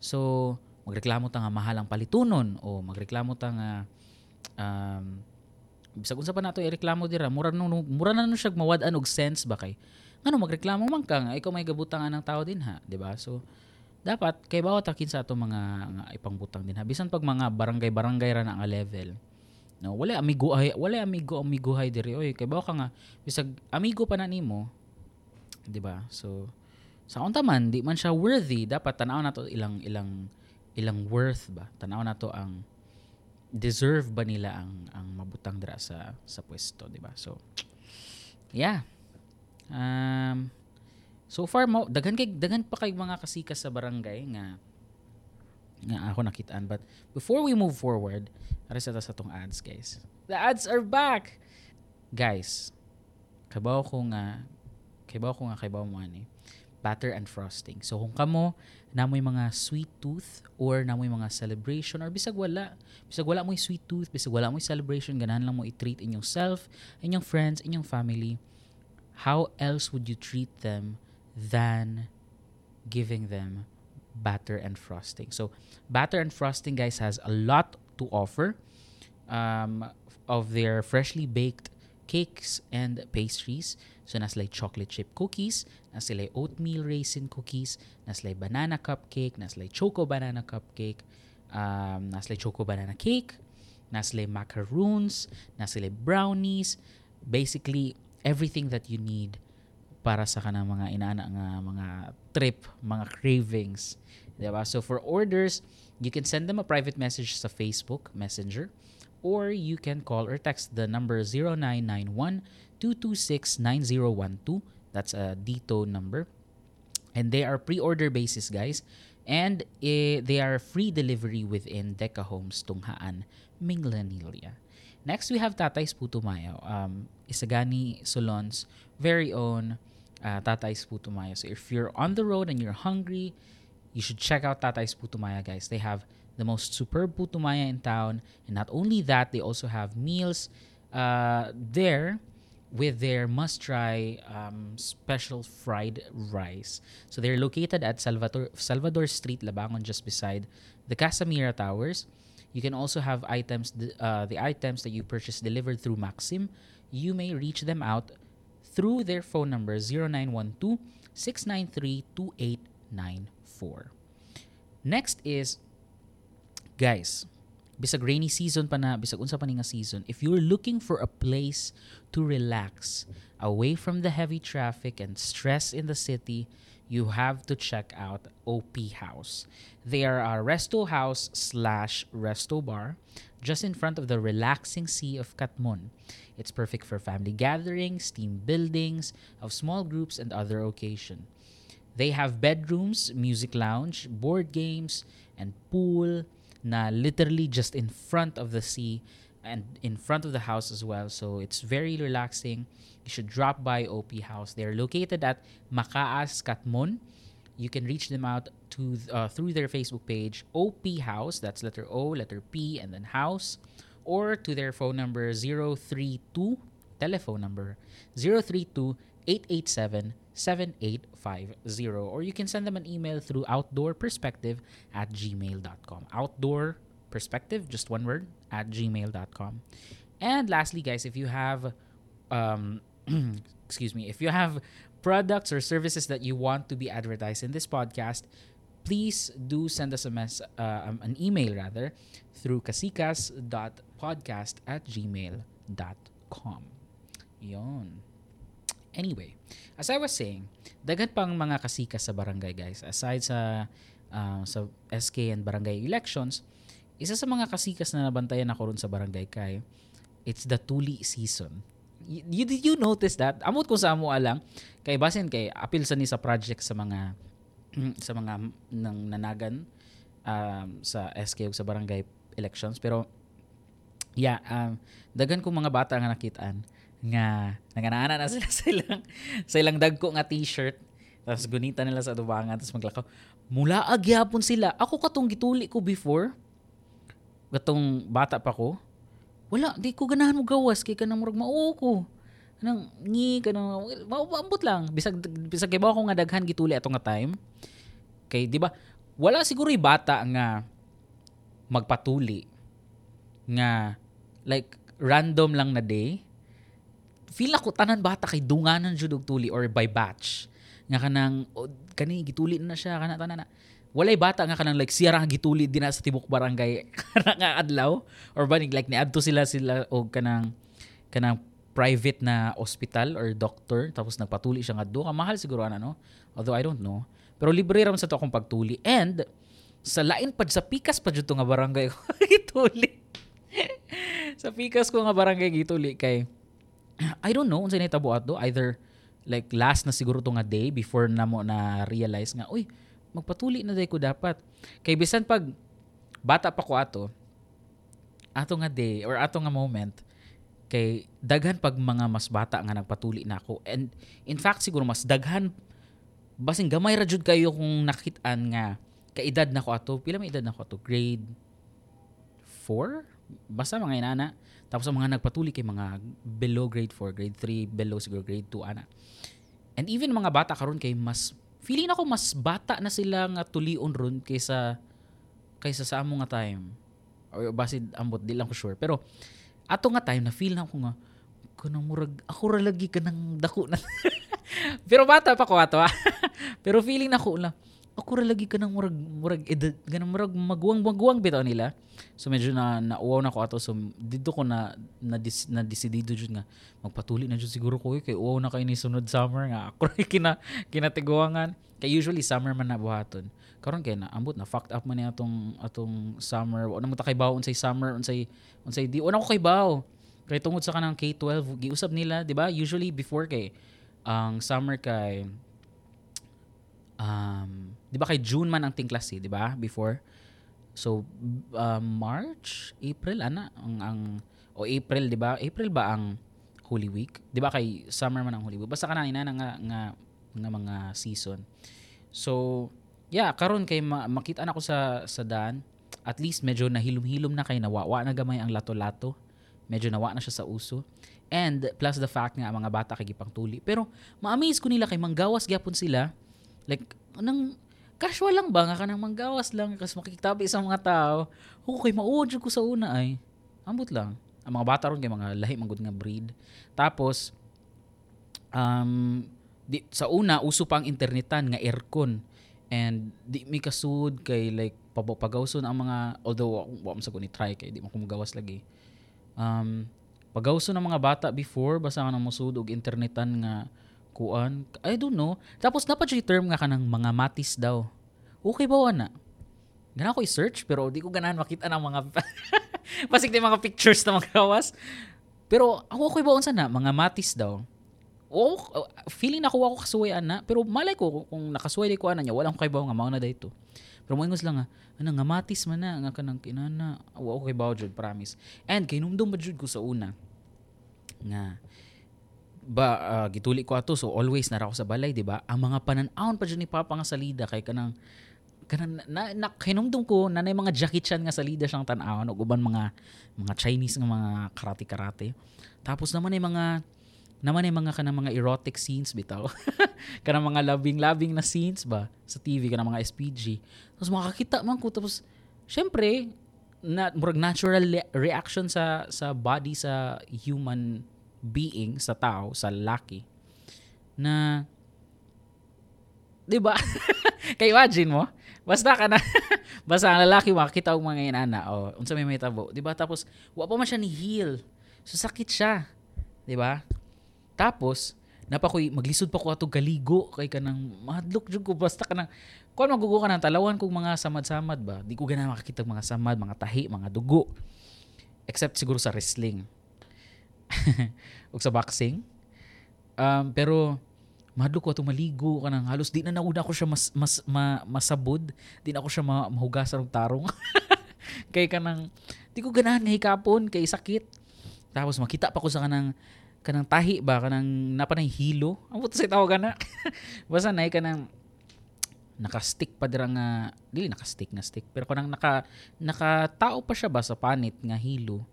So magreklamo ta nga mahal ang palitunon o magreklamo ta nga um, bisag unsa pa nato ireklamo dira mura no mura na no siya mawad-an og sense ba kay? Ngano magreklamo man ka nga ikaw may gabutangan ng tao din ha di ba? So dapat kay bawat akin sa ato mga nga ipang butang din ha bisan pag mga barangay-barangay ra na nga level No, wala amigo ay wala amigo amigo hay diri oy kay bawa ka nga bisag amigo pa na nimo, 'di ba? So sa unta man di man siya worthy, dapat tanaw nato ilang ilang ilang worth ba? Tanaw nato ang deserve ba nila ang ang mabutang dira sa sa pwesto, 'di ba? So yeah. Um So far mo daghan kay daghan pa kay mga kasikas sa barangay nga nga ako nakitaan but before we move forward ara sa sa tong ads guys. The ads are back. Guys, kabaw ko nga kabaw ko nga kabaw mo ani batter and frosting. So kung kamo namoy mga sweet tooth or namoy mga celebration or bisag wala, bisag wala mo sweet tooth, bisag wala mo celebration, ganahan lang mo i-treat inyong self, inyong friends, inyong family. How else would you treat them than giving them batter and frosting. So, batter and frosting, guys, has a lot to offer um, of their freshly baked cakes and pastries. So, naslay chocolate chip cookies, naslay oatmeal raisin cookies, naslay banana cupcake, naslay choco banana cupcake, um, naslay choco banana cake, naslay macaroons, naslay brownies, basically everything that you need para sa kanang mga inaana nga mga trip, mga cravings. Diba? So for orders, you can send them a private message sa Facebook Messenger or you can call or text the number 0991-226-9012. That's a Dito number. And they are pre-order basis, guys. And eh, they are free delivery within Deca Homes, Tunghaan, Minglanilia. Next, we have Tatay's Putumayo. Um, Isagani Solon's very own uh, Tatay's Putumayo. So if you're on the road and you're hungry, you should check out Tatay's Putumaya, guys. They have the most superb putumaya in town. And not only that, they also have meals uh, there with their must-try um, special fried rice. So they're located at Salvador, Salvador Street, Labangon, just beside the Casamira Towers. You can also have items, uh, the items that you purchase delivered through Maxim. You may reach them out through their phone number 0912 693 2894. Next is guys, bisag rainy season pa na, bisag unsa pa ni nga season, if you're looking for a place to relax away from the heavy traffic and stress in the city, you have to check out OP House. They are a resto house slash resto bar just in front of the relaxing sea of Katmon. It's perfect for family gatherings, team buildings, of small groups, and other occasion. They have bedrooms, music lounge, board games, and pool na literally just in front of the sea and in front of the house as well. So it's very relaxing. You should drop by OP House. They're located at Makaas, Katmon. You can reach them out to uh, through their Facebook page, OP House. That's letter O, letter P, and then House, or to their phone number 032 telephone number 032 887 7850 or you can send them an email through outdoorperspective at gmail.com outdoor perspective just one word at gmail.com and lastly guys if you have um [clears throat] excuse me if you have products or services that you want to be advertised in this podcast please do send us a mess uh, um, an email rather through kasikas.podcast at gmail.com yon Anyway, as I was saying, daghan pang mga kasikas sa barangay guys. Aside sa uh, sa SK and barangay elections, isa sa mga kasikas na nabantayan ako ron sa barangay kay it's the tuli season. You, did you notice that? Amot ko sa amo alang kay basin kay apil sa ni sa project sa mga [clears throat] sa mga nang nanagan um, sa SK sa barangay elections. Pero yeah um, daghan kong mga bata nga nakitaan nga naganaana na sila [laughs] sa ilang sa ilang dagko nga t-shirt tapos gunita nila sa dubangan tapos maglakaw. Mula agyapon sila. Ako katong gituli ko before gatong bata pa ko wala di ko ganahan mo gawas kay kanang murag mao ko nang ngi kanang maubambot lang. Bisag bisag kay ako nga daghan gituli ato nga time. Kay di ba wala siguro bata nga magpatuli nga like random lang na day. Feel ako tanan bata kay dunganan jud og tuli or by batch. Nga kanang oh, kani gituli na siya kana tanan na. Walay bata nga kanang like siya ra gituli din sa tibok barangay. [laughs] Kana nga adlaw. Or ba like niadto sila sila og kanang kanang private na hospital or doctor tapos nagpatuli siya ngadto ka mahal siguro ana no? Although I don't know. Pero libre ra sa to akong pagtuli. And sa lain pad sa pikas pa jud nga barangay ko [laughs] gituli. Sa pikas ko nga barangay gituli kay I don't know unsa nahitabo ato either like last na siguro to nga day before na mo na realize nga uy magpatuli na day ko dapat. Kay bisan pag bata pa ko ato ato nga day or ato nga moment kay daghan pag mga mas bata nga nagpatuli na ako and in fact siguro mas daghan basing gamay ra jud kayo kung nakitaan nga kaedad na ko ato pila may edad na ko ato grade 4 basta mga inana tapos ang mga nagpatuli kay mga below grade 4, grade 3, below siguro grade 2 ana. And even mga bata karon kay mas feeling ako mas bata na sila nga tulion ron kaysa kaysa sa amo nga time. Or basid ambot di lang ko sure. Pero ato nga time na feel na ako nga kanang murag ako ra lagi kanang dako na. [laughs] Pero bata pa ko ato. [laughs] Pero feeling na ko lang ako ra lagi kanang murag murag edad ganang murag maguwang maguwang bitaw nila. So medyo na nauwaw na ko ato. So dito ko na na, dis, na desidido jud nga magpatuli na jud siguro ko kay uwaw na kay ni sunod summer nga ako ra kina kinatiguangan. Kay usually summer man na buhaton karon kay na ambot na fucked up man ni atong atong summer wala mo ta kay bawo unsay summer unsay unsay di wala ko kay bawo kay tungod sa kanang K12 giusab nila di ba usually before kay ang summer kay um, 'di ba kay June man ang ting klase, 'di ba? Before. So um, March, April ana ang ang o April, 'di ba? April ba ang Holy Week? 'Di ba kay summer man ang Holy Week. Basta kana ina nga nga nga mga season. So, yeah, karon kay ma- makita na ko sa sa daan, at least medyo nahilom-hilom na kay nawawa na gamay ang lato-lato. Medyo nawa na siya sa uso. And plus the fact nga mga bata kay gipang tuli. Pero ma-amaze ko nila kay manggawas gyapon sila Like, nang casual lang ba nga ka nang manggawas lang kasi makikitabi sa mga tao. Okay, mauod ko sa una ay. Ambot lang. Ang mga bata ron kay mga lahi manggod nga breed. Tapos um di, sa una uso pa ang internetan nga aircon and di mi kasud kay like pagawson ang mga although wa mo sa ni try kay di mo kumagawas lagi. Um pagawson ang mga bata before basta nang musud og internetan nga kuan I don't know. Tapos dapat yung term nga kanang mga matis daw. Okay ba na gana ko i-search pero di ko ganahan makita ng mga [laughs] basig mga pictures na mga pero ako okay ba unsa na mga matis daw oh, feeling ako ako kasuway ana pero malay ko kung nakasuway di ko ana niya walang kay ba nga mao na dayto pero mo lang nga ana nga matis man na nga kanang kinana wa okay ba jud promise. And kay numdum ba jud ko sa una nga ba uh, gituli ko ato so always nara ko sa balay di ba? Ang mga panan-aon pa ni papa nga salida kay kanang kanang na, na hinumdum ko na mga Jackie Chan nga salida siyang tan-awon ug uban mga mga Chinese nga mga karate karate tapos naman ay mga naman ay mga kanang mga erotic scenes bitaw [laughs] kanang mga loving na scenes ba sa TV kanang mga SPG tapos makakita man ko tapos syempre na murag natural reaction sa sa body sa human being sa tao, sa lalaki, na, di ba? [laughs] Kay imagine mo, basta ka na, [laughs] basta ang lalaki makakita og mga inana, o, unsa may may tabo, di ba? Tapos, wa pa man siya ni heal. So, sakit siya. Di ba? Tapos, napakoy maglisod pa ko ato galigo kay kanang madlok jud ko basta kanang kon magugo ka nang talawan kog mga samad-samad ba di ko gana makakita mga samad mga tahi mga dugo except siguro sa wrestling [laughs] ug sa boxing. Um, pero mahadlo ko ato maligo kanang halos di na nauna ko siya mas mas ma, masabod, di na ako siya ma, mahugasan og tarong. [laughs] kay kanang di ko ganahan nga hikapon kay sakit. Tapos makita pa ko sa kanang kanang tahi ba kanang napanay hilo. Amo to sa tawag na. [laughs] Basta nay kanang naka-stick pa dira nga dili naka-stick na stick pero kanang naka nakatao pa siya ba sa panit nga hilo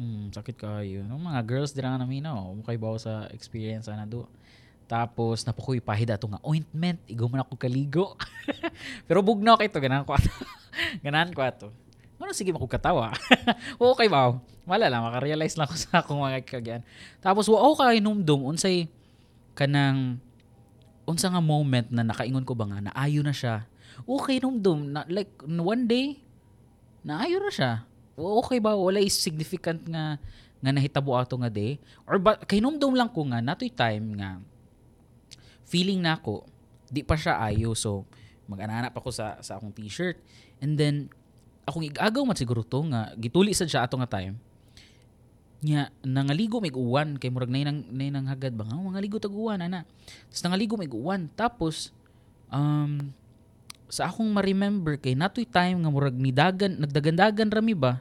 Hmm, sakit kayo. No, mga girls dira nga namin no, mukay bawo sa experience ana do. Tapos napukoy pahida to nga ointment, igo man ako kaligo. [laughs] Pero bugnaw kay to ganan ko ato. [laughs] ganan ko ato. Ano sige mako katawa. [laughs] okay ba? Wala lang maka-realize lang ko sa akong mga kagyan. Tapos ako kay numdum unsay kanang unsa nga moment na nakaingon ko ba nga na ayo na siya. Okay numdum na like one day na ayo na siya okay ba wala is significant nga nga nahitabo ato nga day or ba kahinomdom lang ko nga natoy time nga feeling na ako di pa siya ayo so mag-anana pa ko sa sa akong t-shirt and then akong igagaw man siguro to nga gituli sad siya ato nga time. Nya nangaligo mig uwan kay murag nay nang nay nang hagad ba? Nga mangaligo tag uwan ana. Tapos nangaligo mig uwan. Tapos um sa akong ma-remember kay natoy time nga murag nidagan nagdagandagan rami ba?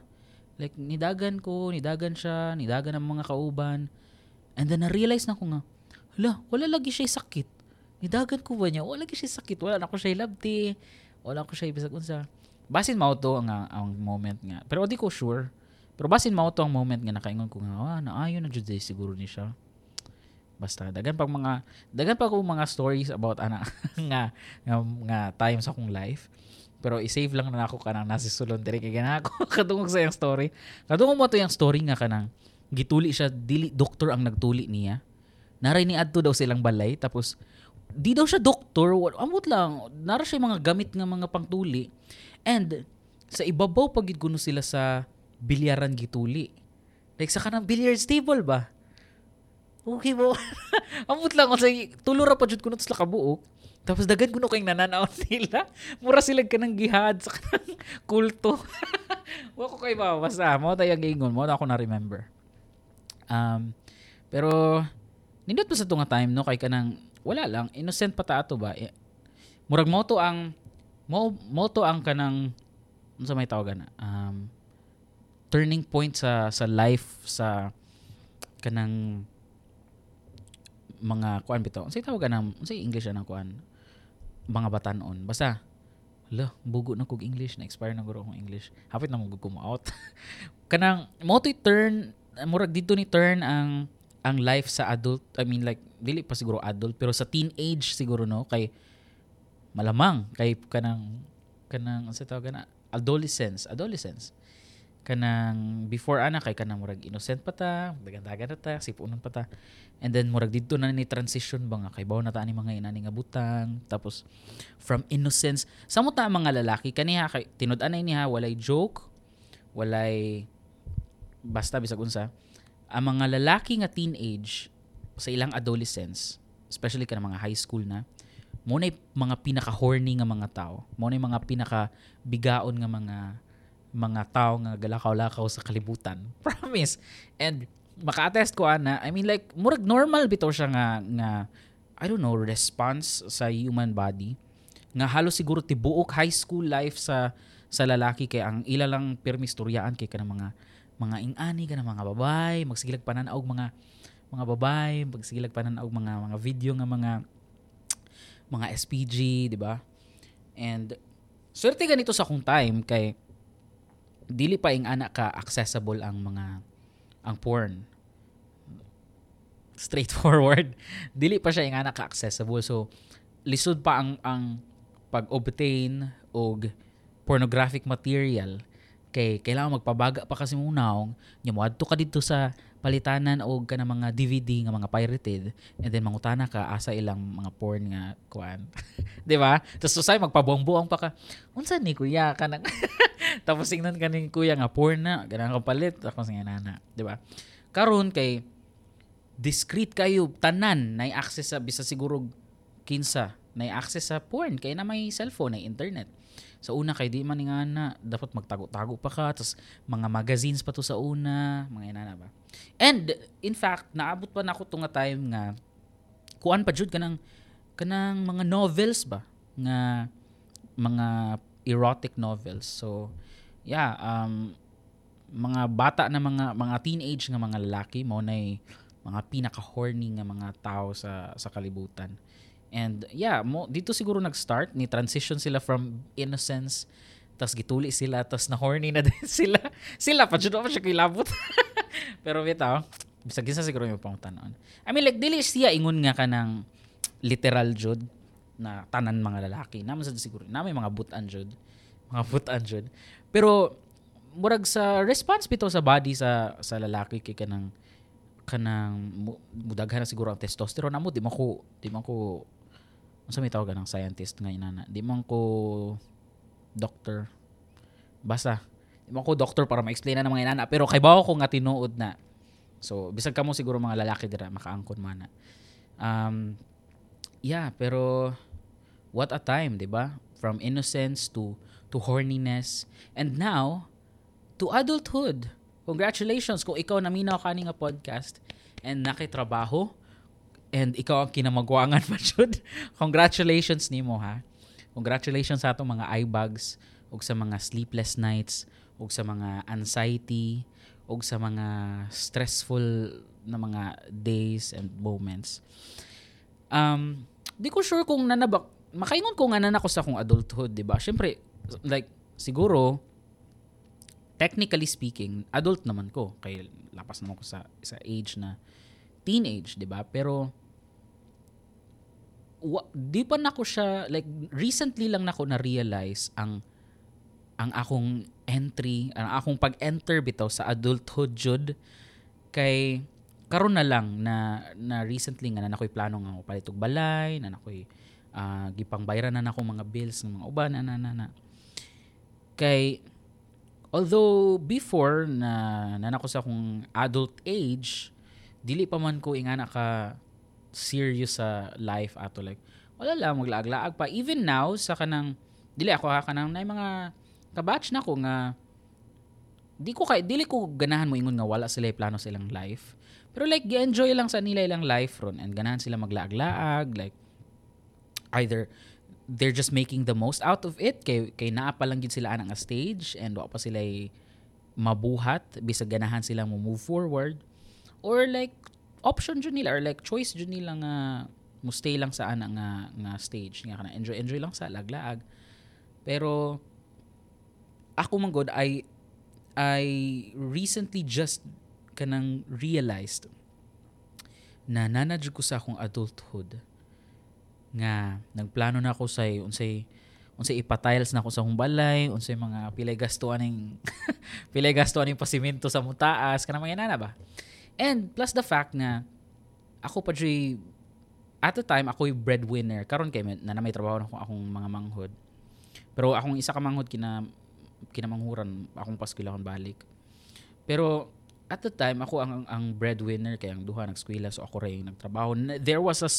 Like nidagan ko nidagan siya nidagan ang mga kauban. And then na-realize na ko nga hala wala lagi siya sakit. Nidagan ko ba niya? Wala lagi siya sakit. Wala na ko siya labti. Wala ko siya bisag unsa basin mao to ang, ang moment nga pero di ko sure pero basin mao to ang moment nga nakaingon ko nga, ah, naayon na jud siguro ni siya. Basta dagan pag mga dagan pa ko mga stories about ana [laughs] nga, nga nga time sa akong life. Pero i-save lang na ako kanang nasi sulon diri kay gana ako [laughs] kadungog sa yang story. Kadungog mo to yung story nga kanang gituli siya dili doktor ang nagtuli niya. Naray ni adto daw silang balay tapos di daw siya doktor, amot lang. Nara siya mga gamit nga mga pangtuli. And sa ibabaw pagid kuno sila sa bilyaran gituli. Like sa kanang billiards table ba? Okay mo. [laughs] Amot lang kasi tulo pa jud kuno sa kabuok. Tapos dagan kuno kay nananaw [laughs] nila. Mura sila kanang gihad sa kanang [laughs] kulto. Wa ko kay ba basta mo tayong ingon mo ako na remember. Um pero nindot pa sa tunga time no kay kanang wala lang innocent pa ta ato ba. Eh, murag mo to ang mo mo to ang kanang unsa may tawagan na um turning point sa sa life sa kanang mga kuan bitaw. Unsay tawag nang unsay English na kuan? Mga batanon. Basta Hala, bugo na kog English, na expire na guro akong English. Hapit na mo gud out. [laughs] kanang mo to turn murag dito ni turn ang ang life sa adult, I mean like dili pa siguro adult pero sa teenage siguro no kay malamang kay kanang kanang sa tawag na adolescence, adolescence kanang before ana kay kanang murag innocent pa ta, dagan-dagan ta, sipunon pa ta. And then murag didto na ni transition ba nga kay bawo na ta ni mga inani nga butang. Tapos from innocence, samot ta mga lalaki kaniha kay tinud-anay niya walay joke, walay basta bisag unsa. Ang mga lalaki nga teenage sa ilang adolescence, especially kana mga high school na, mo na mga pinaka-horny nga mga tao. Mo na mga pinaka-bigaon nga mga mga tao nga galakaw-lakaw sa kalibutan. [laughs] Promise. And maka-attest ko ana, I mean like murag normal bitaw siya nga nga I don't know, response sa human body nga halos siguro tibuok high school life sa sa lalaki kay ang ila lang permistoryaan kay kanang mga mga ingani kana mga babay, magsigilag panan og mga mga babay, magsigilag panan og mga mga video nga mga mga SPG, di ba? And swerte ganito sa akong time kay dili pa ing anak ka accessible ang mga ang porn. Straightforward. [laughs] Dili pa siya ing anak ka accessible. So lisod pa ang ang pag-obtain og pornographic material. Kay kailangan magpabaga pa kasi munaw nya mo adto ka dito sa palitanan og kana mga DVD nga mga pirated and then mangutana ka asa ilang mga porn nga kuan. [laughs] Di ba? Tapos susay magpabuang-buang pa ka. Unsa ni kuya kanang [laughs] tapos tingnan ka ni kuya nga porn na ganang kapalit. Ako sa nana di ba? Karon kay discreet kayo tanan na access sa bisa siguro kinsa na access sa porn. Kay na may cellphone na internet sa una kay di man nga na dapat magtago-tago pa ka tapos mga magazines pa to sa una mga inana ba? And in fact naabot pa na ako tunga time nga kuan pa jud kanang kanang mga novels ba? Nga mga erotic novels. So yeah um mga bata na mga mga teenage nga mga lalaki mo na mga pinaka horny nga mga tao sa sa kalibutan And yeah, mo dito siguro nag-start ni transition sila from innocence tas gituli sila tas na horny [laughs] na din sila. Sila pa jud pa siya kilabot. [laughs] Pero bitaw, bisag isa siguro yung pangutanon. I mean like dili siya ingon nga kanang literal jud na tanan mga lalaki. Naman sa siguro na may mga butan jud. Mga butan jud. Pero murag sa response bito sa body sa sa lalaki kay kanang kanang mudaghan siguro ang testosterone amo di man ko di man ko unsa may tawag ng scientist nga inana di man ko doctor basta di man ko doctor para ma-explain na ng mga inana pero kay bawo ko nga tinuod na. So bisag kamo siguro mga lalaki dira makaangkon man na. Um yeah pero what a time di ba? From innocence to to horniness. And now to adulthood. Congratulations kung ikaw naminaw kani nga podcast and nakitrabaho and ikaw ang kinamagwangan pa [laughs] jud. congratulations nimo ha. Congratulations sa atong mga eye bags ug sa mga sleepless nights ug sa mga anxiety ug sa mga stressful na mga days and moments. Um, di ko sure kung nanabak makaingon ko nga na ako sa akong adulthood, di ba? Syempre, like, siguro, technically speaking, adult naman ko. Kaya lapas naman ko sa, sa age na teenage, di ba? Pero, wa, di pa nako siya, like, recently lang nako na-realize ang ang akong entry, ang akong pag-enter bitaw sa adulthood jud kay karon na lang na na recently nga na nakoy plano nga palit og balay, na nakoy uh, gipang bayaran na nako mga bills ng mga uban na na na. Kay although before na nanako sa akong adult age, dili pa man ko ingana ka serious sa life ato like wala lang maglaag-laag pa. Even now sa kanang dili ako ha kanang nay mga kabatch na ko nga di ko kay dili ko ganahan mo ingon nga wala sila plano sa ilang life. Pero like gi-enjoy lang sa nila ilang life ron and ganahan sila maglaag-laag like either they're just making the most out of it kay kay naa pa lang gid sila anang stage and wa pa sila mabuhat bisag ganahan sila mo move forward or like option jud nila or like choice jud nila nga mo stay lang sa ana nga nga stage. Nga kana enjoy enjoy lang sa laglaag. Pero ako man god I I recently just kanang realized na nanadyo ko sa akong adulthood nga nagplano na ako sa unsay unsay ipatiles na ako sa akong balay unsay mga pilay gasto aning [laughs] pilay gasto aning pasimento sa mutaas kana mga na ba and plus the fact na ako pa dre at the time ako yung breadwinner karon kay na, na may trabaho na akong, akong mga manghod pero akong isa ka manghod kina kinamanghuran akong paskilahon balik. Pero at the time ako ang ang breadwinner kay ang duha nagskwela so ako ray nagtrabaho. There was a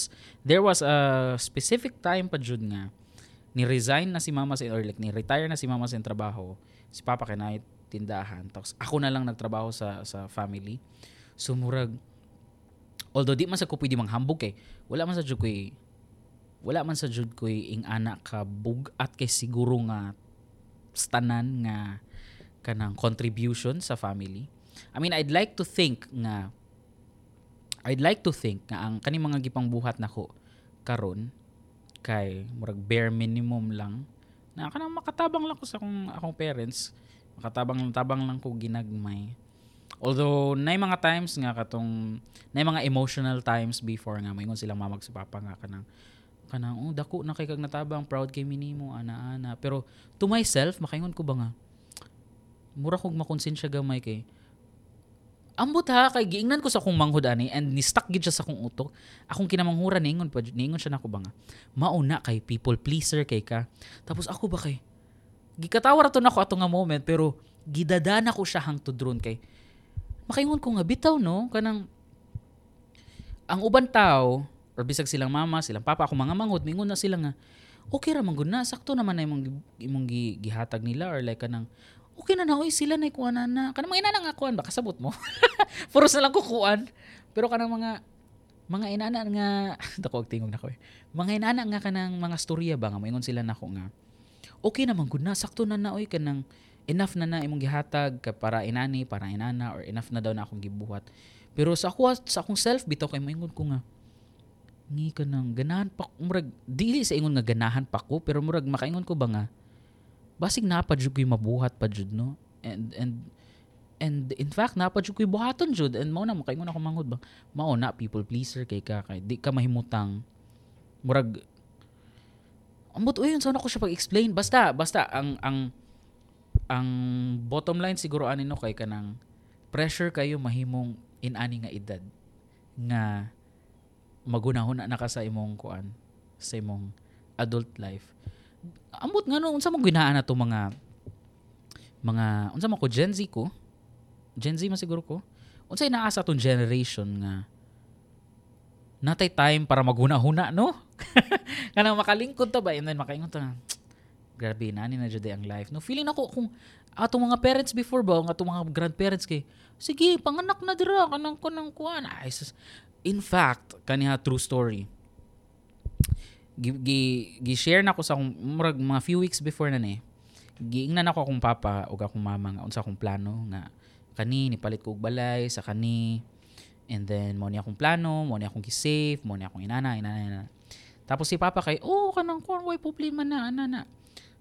there was a specific time pa jud nga ni resign na si mama sa or like ni retire na si mama sa trabaho. Si papa kay tindahan. Tapos ako na lang nagtrabaho sa sa family. So murag although di man sa ko pwede manghambog kay wala man sa jud koy wala man sa jud koy ing anak ka bug at kay siguro nga stanan nga kanang contribution sa family. I mean, I'd like to think nga I'd like to think nga ang kani mga gipang buhat nako karon kay murag bare minimum lang na kanang makatabang lang ko sa akong akong parents makatabang tabang lang ko ginagmay although nay mga times nga katong nay mga emotional times before nga moingon silang mamag sa papa nga kanang kanang oh dako na kay kag natabang proud kay minimo ana ana. Pero to myself makaingon ko ba nga mura kog makonsensya gamay kay ambot ha kay giingnan ko sa akong manghud ani and ni stuck gid siya sa akong utok. Akong kinamanghuran ningon pa ningon siya nako ba nga mauna kay people pleaser kay ka. Tapos ako ba kay gikatawar ato nako ato nga moment pero gidadana ko siya hangtod ron kay makaingon ko nga bitaw no kanang ang uban tao or bisag silang mama, silang papa, ako mga manghod, mingon na sila nga, okay ra man na, sakto naman na imong, imong gihatag nila or like kanang, okay na na, oy sila na ikuan na na. Kanang mga inana nga kuan ba, kasabot mo. [laughs] Puros na lang kukuan. Pero kanang mga, mga inana nga, [laughs] dako tingog na ko eh. Mga inana nga kanang mga storya ba nga, maingon sila nako nga, okay naman gud na, sakto na na, oy kanang, enough na na imong gihatag para inani, para inana, or enough na daw na akong gibuhat. Pero sa ako, sa akong self, bitaw kay maingon ko nga, ngi ka nang ganahan pa murag dili sa ingon nga ganahan pa ko pero murag makaingon ko ba nga basig na pa jud mabuhat pa jud no? And and and in fact na pa jud koy buhaton jud. And mao na makaingon ako manghod ba? Mao na people pleaser kay ka kay di ka mahimutang. Murag ambot uy unsa na ko siya pag-explain? Basta basta ang ang ang bottom line siguro ani no kay kanang pressure kayo mahimong in ani nga edad nga magunahon na ka sa imong kuan sa imong adult life. Ambot nga no unsa mo ginaan na to mga mga unsa mo ko Gen Z ko? Gen Z masiguro ko? Unsay naa sa tong generation nga natay time para maghuna-huna no? [laughs] Kanang makalingkod ta ba? And then makaingon ta grabe nani na ang life no feeling ako kung atong mga parents before ba atong mga grandparents kay sige panganak na dira kanang kanang kuan ay sus. in fact kaniha true story gi, gi, gi share na ko sa murag mga few weeks before na ni giingnan ako akong papa ug akong mama nga unsa akong plano nga kani ni palit ko og balay sa kani and then mo ni akong plano mo ni akong gi-save mo ni akong inana inana, inana. tapos si papa kay oh kanang kuan way problema na ana na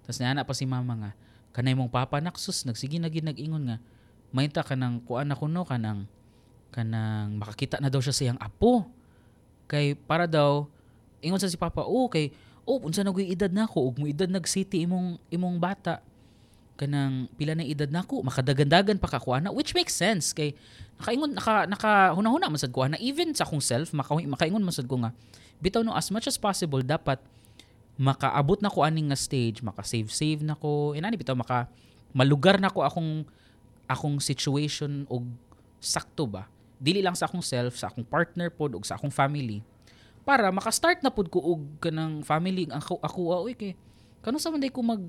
tapos na pa si mama nga, kanay mong papa naksus, nagsige na nag-ingon nga, mayta ka ng kuan ako no, kanang, kanang makakita na daw siya sa iyang apo. Kay para daw, ingon sa si papa, oh kay, oh unsa na edad na ako, ug mo edad nag-city imong, imong bata. Kanang pila na edad nako makadagandagan pa ka kuana which makes sense kay nakaingon naka naka hunahuna man sad kuana even sa akong self maka, makaingon man sad ko nga bitaw no as much as possible dapat makaabot na ko aning nga stage, maka-save-save na ko, inani bitaw maka malugar na ko akong akong situation og sakto ba. Dili lang sa akong self, sa akong partner pod og sa akong family. Para maka-start na pod ko og kanang family ang ako ako oy kay kano sa man ko mag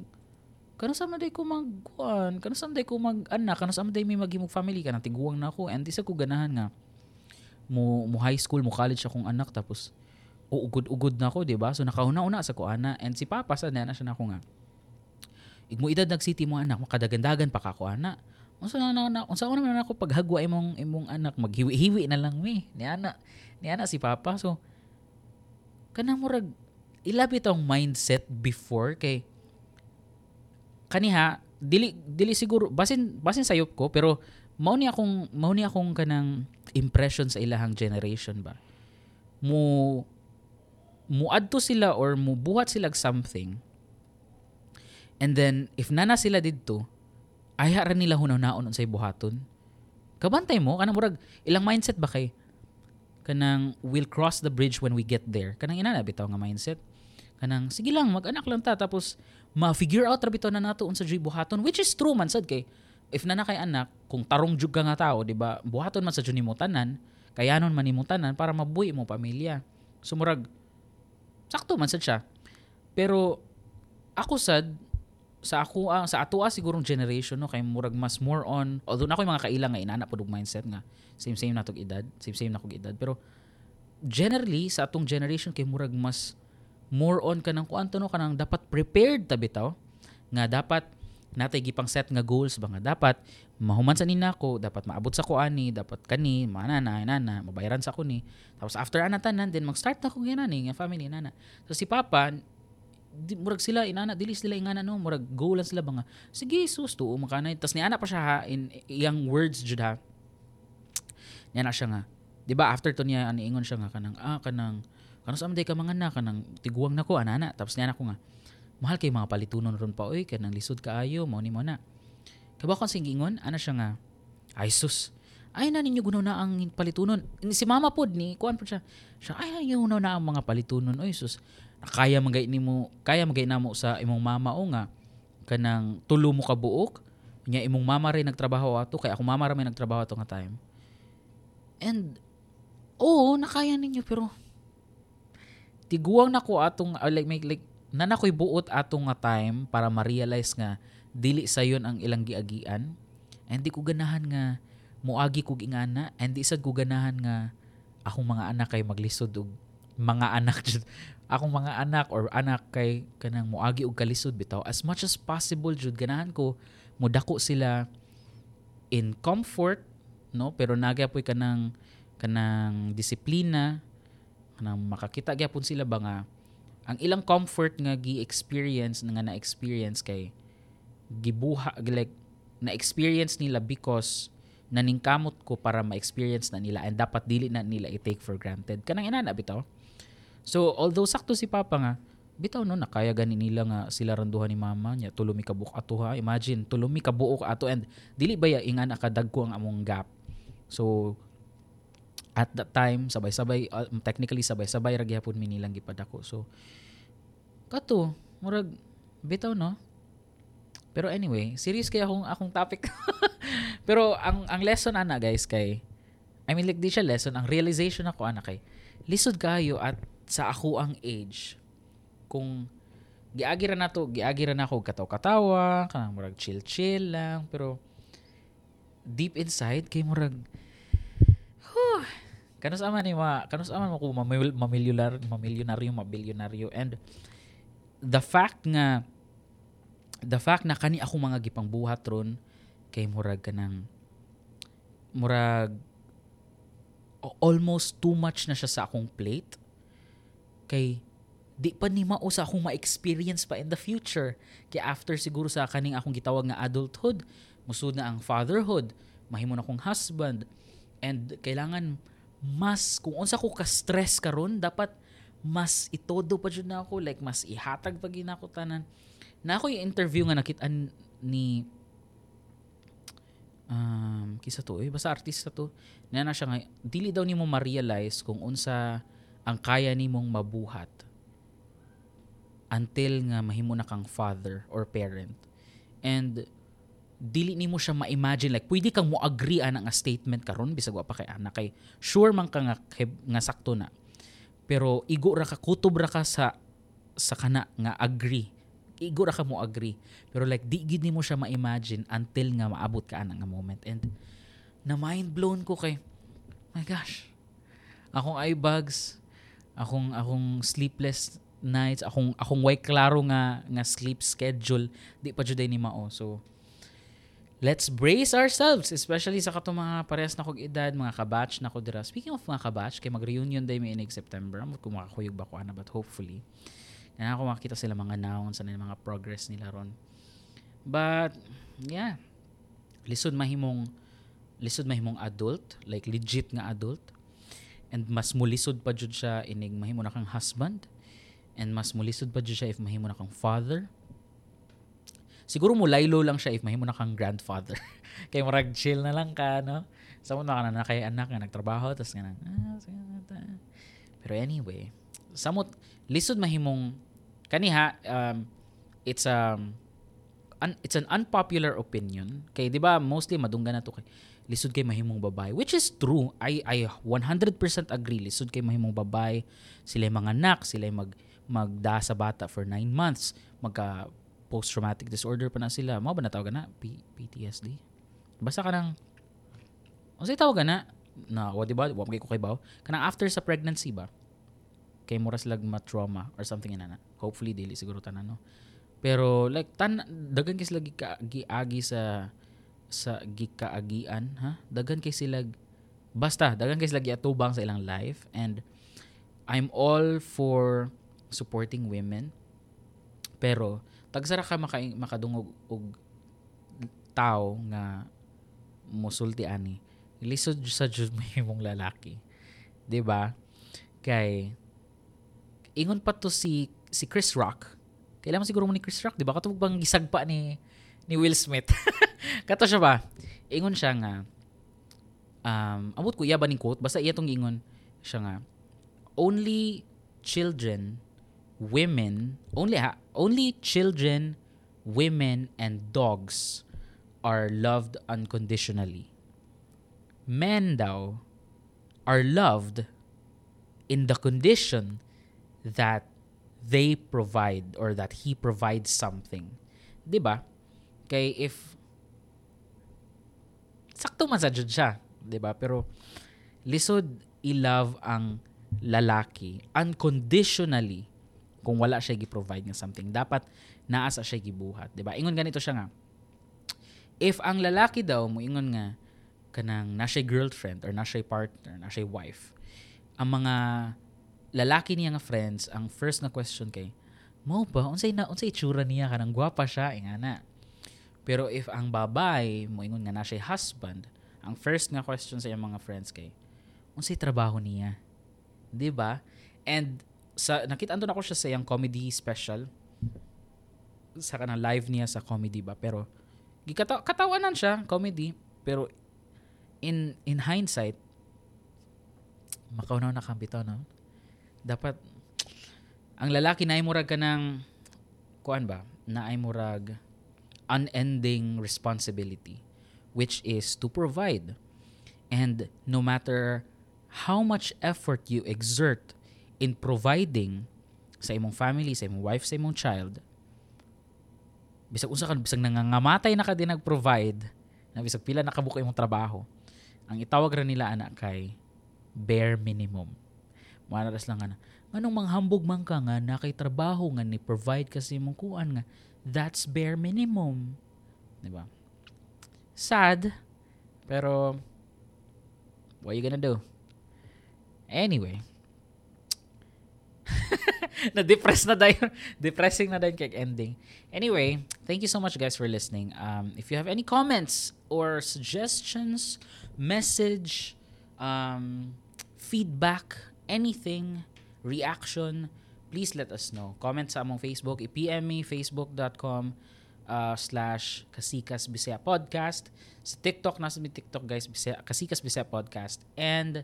kano sa man ko mag kuan kano sa man ko mag anak kano sa man may maghimog family kanang tiguang na ako. And di sa ko ganahan nga mo mo high school mo college akong anak tapos uugod-ugod na ako, di ba? So nakauna-una sa kuana and si Papa sa na siya na ako nga. Igmo edad nag-city mo anak, makadagandagan pa ka kuana. Unsa na na, na unsa na ako paghagwa imong imong anak maghiwi-hiwi na lang mi. Ni ana, ni ana si Papa. So kanang murag ilabi tong mindset before kay kaniha dili dili siguro basin basin sayop ko pero mao ni akong mao ni akong kanang impression sa ilahang generation ba mo muadto sila or mubuhat sila something and then if nana sila didto ay ra nila hunaw-naon unsay buhaton. Kabantay mo kanang murag ilang mindset ba kay? Kanang we'll cross the bridge when we get there. Kanang ina na bitaw nga mindset. Kanang sige lang mag-anak lang ta tapos ma-figure out ra bitaw na nato unsa jud buhaton which is true man sad kay if nana kay anak kung tarong jud ka nga tao di ba buhaton man sa jud nimo tanan kayanon man nimo tanan para mabuhi mo pamilya. So murag sakto man sad siya. Pero ako sad sa ako ang sa ato sigurong generation no kay murag mas more on although na ako mga kailang nga inana pud mindset nga same same na tog edad same same na kog edad pero generally sa atong generation kay murag mas more on kanang kuanto no kanang dapat prepared ta bitaw nga dapat natay gipang set nga goals ba nga dapat mahuman sa nina ko dapat maabot sa ko ani dapat kani manana nana mabayaran sa ko ni. Tapos after ana tanan then mag-start na ko ginani nga family nana. So si papa di, murag sila inana dili sila ingana no? Murag go lang sila ba nga sige sus tuo makanay tas ni ana pa siya ha in iyang words jud ha. Niya na siya nga di ba after to niya ani ingon siya nga kanang ah kanang kanang sa ka mga na kanang tiguang na ko anana tapos niya na ko nga mahal kay mga palitunon ron pa oy kanang lisod kaayo mo ni mo na kaba kon sing ingon ana siya nga ay sus ay na ninyo gunaw na ang palitunon. Si mama pod ni kuan pod siya siya ay ay gunaw na ang mga palitunon. Oy sus kaya magay nimo kaya magay namo sa imong mama o nga kanang tulo mo ka buok? Nya imong mama rin nagtrabaho ato kay ako mama may nagtrabaho ato nga time. And oo nakaya ninyo pero tiguang na ko atong uh, like, like na nakoy buot atong nga time para ma-realize nga dili sayon ang ilang giagian. And di ko ganahan nga muagi ko ingana and di sad ko ganahan nga akong mga anak kay maglisod og mga anak. [laughs] Akong mga anak or anak kay kanang muagi og kalisod bitaw. As much as possible jud ganahan ko mudako sila in comfort no? Pero nagyapoy kanang kanang disiplina kanang makakita gyapon sila ba nga ang ilang comfort nga gi-experience nga na-experience kay gibuha like na-experience nila because naningkamot ko para ma-experience na nila and dapat dili na nila i-take for granted. Kanang ina na bitaw. So although sakto si Papa nga, bitaw no nakaya gani nila nga sila randuhan ni mama niya tulumi ka buok ato ha. Imagine tulumi ka buok ato and dili ba ya inga nakadagko ang among gap. So at that time sabay-sabay uh, technically sabay-sabay ra gyapon mi nilang gipadako. So kato murag bitaw no pero anyway serious kay akong akong topic. [laughs] Pero ang ang lesson ana guys kay I mean like di siya lesson ang realization ako ana kay lisod kayo at sa ako ang age. Kung giagi ra nato giagi ra nako kataw-katawa kanang murag chill-chill lang pero deep inside kay murag huh, kanus aman ni ma kanus aman mo ko mamil, mamilyonar mamilyonaryo mabilionaryo and the fact nga the fact na kani ako mga gipang buhat ron kay murag kanang murag almost too much na siya sa akong plate kay di pa ni mao sa akong ma-experience pa in the future. Kaya after siguro sa kaning akong gitawag nga adulthood, musud na ang fatherhood, mahimo na akong husband, and kailangan mas, kung unsa ko ka-stress karon dapat mas itodo pa jud na ako, like mas ihatag pa gina ko tanan. Na ako yung interview nga nakita ni um, kisa to eh, basta artista to, na na siya nga, dili daw nimo ma-realize kung unsa ang kaya nimong mabuhat until nga mahimo na kang father or parent. And dili nimo siya ma-imagine like pwede kang mo agree ana nga statement karon bisag wa pa kay anak kay sure man ka nga, nga sakto na. Pero igo ra ka kutob ra ka sa sa kana nga agree. Igo ra ka mo agree. Pero like di gid nimo siya ma-imagine until nga maabot ka ana nga moment and na mind blown ko kay my gosh. Akong eye bags, akong akong sleepless nights akong akong way klaro nga nga sleep schedule di pa jud ni mao so let's brace ourselves especially sa kato mga parehas na kog edad mga kabatch na ko dira speaking of mga kabatch kay mag-reunion day mi inig September mo kung makakuyog ba ko ana but hopefully na ako makita sila mga naon sa mga progress nila ron but yeah lisod mahimong lisod mahimong adult like legit nga adult and mas mulisod pa jud siya inig mahimo na kang husband And mas mulisod pa siya if mahimo na kang father. Siguro mo laylo lang siya if mahimo na kang grandfather. [laughs] kay murag chill na lang ka, no? Sa mo na ka na kay anak nga nagtrabaho tapos nga ah, Pero anyway, samot lisod mahimong kaniha um, it's um un, it's an unpopular opinion kay di ba mostly madunggan na to kay lisod kay mahimong babae which is true I I 100% agree lisod kay mahimong babae sila mga anak sila mag magda sa bata for 9 months, magka post-traumatic disorder pa na sila. Mo ba natawag na? P- PTSD? Basta ka nang, sa'yo tawag na? Na, what diba? Wa ko kay baw. Kanang after sa pregnancy ba? Kay mura sila ma-trauma or something ina na. Hopefully, dili siguro tanan, no? Pero, like, tan, dagan kay sila giagi sa sa gikaagian, ha? Dagan kay sila basta dagan kay sila giatubang sa ilang life and I'm all for supporting women. Pero tagsara ka maka, makadungog og tao nga musulti ani. Lisod sa jud mo [laughs] imong lalaki. 'Di ba? Kay ingon pa to si si Chris Rock. Kailangan siguro mo ni Chris Rock, 'di ba? Katubag bang gisagpa ni ni Will Smith. [laughs] Kato siya ba? Ingon siya nga um amot ko iya ba ning quote basta iya tong ingon siya nga only children women, only ha, only children, women, and dogs are loved unconditionally. Men daw are loved in the condition that they provide or that he provides something. 'Di ba? Kay if sakto man sa siya, 'di ba? Pero lisod i-love ang lalaki unconditionally kung wala siya gi-provide ng something. Dapat naasa siya gibuhat, 'di ba? Ingon ganito siya nga. If ang lalaki daw mo ingon nga kanang na siya girlfriend or na siya partner, na siya wife, ang mga lalaki niya nga friends, ang first na question kay, mo ba unsay na unsay itsura niya kanang gwapa siya ingana. Pero if ang babay mo ingon nga na siya husband, ang first nga question sa iyang mga friends kay, unsay trabaho niya? 'Di ba? And sa nakita na ko siya sa yung comedy special sa kanang live niya sa comedy ba pero gikata katawanan siya comedy pero in in hindsight makaunaw na kambito no dapat ang lalaki na ay murag ka ng kuan ba na ay murag unending responsibility which is to provide and no matter how much effort you exert in providing sa imong family, sa imong wife, sa imong child, bisag usa ka bisag nangangamatay na ka din nag-provide, na bisag pila nakabuka imong trabaho, ang itawag ra nila ana kay bare minimum. Manaras lang ana. Nganong manghambog man ka nga na kay trabaho nga ni provide kasi imong kuan nga that's bare minimum. ba? Sad, pero what you gonna do? Anyway, [laughs] na-depress na dahil, [laughs] depressing na dahil kay ending. Anyway, thank you so much guys for listening. Um, if you have any comments or suggestions, message, um, feedback, anything, reaction, please let us know. Comment sa among Facebook, i-PM me, facebook.com uh, slash Kasikas Bisaya Podcast. Sa TikTok, nasa may TikTok guys, Bisaya, Kasikas Bisaya Podcast. And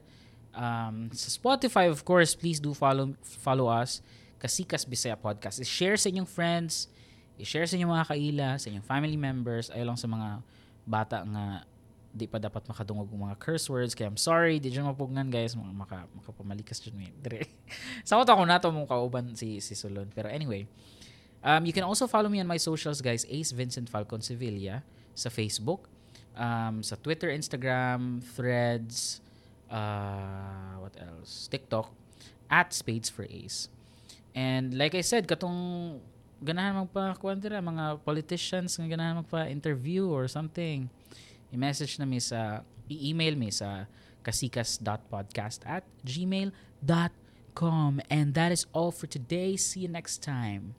um, sa Spotify, of course, please do follow follow us. Kasikas Bisaya Podcast. I-share sa inyong friends, i-share sa inyong mga kaila, sa inyong family members, ay lang sa mga bata nga di pa dapat makadungog ng mga curse words. Kaya I'm sorry, di dyan mapugnan guys. Maka, makapamalikas dyan. Dire. [laughs] Sa ko na to mong kauban si, si Solon. Pero anyway, um, you can also follow me on my socials guys. Ace Vincent Falcon Sevilla sa Facebook. Um, sa Twitter, Instagram, Threads, uh, what else? TikTok, at Spades for Ace. And like I said, katong ganahan magpa dira mga politicians nga ganahan magpa interview or something i-message na mi sa i-email mi sa kasikas.podcast at gmail.com and that is all for today. See you next time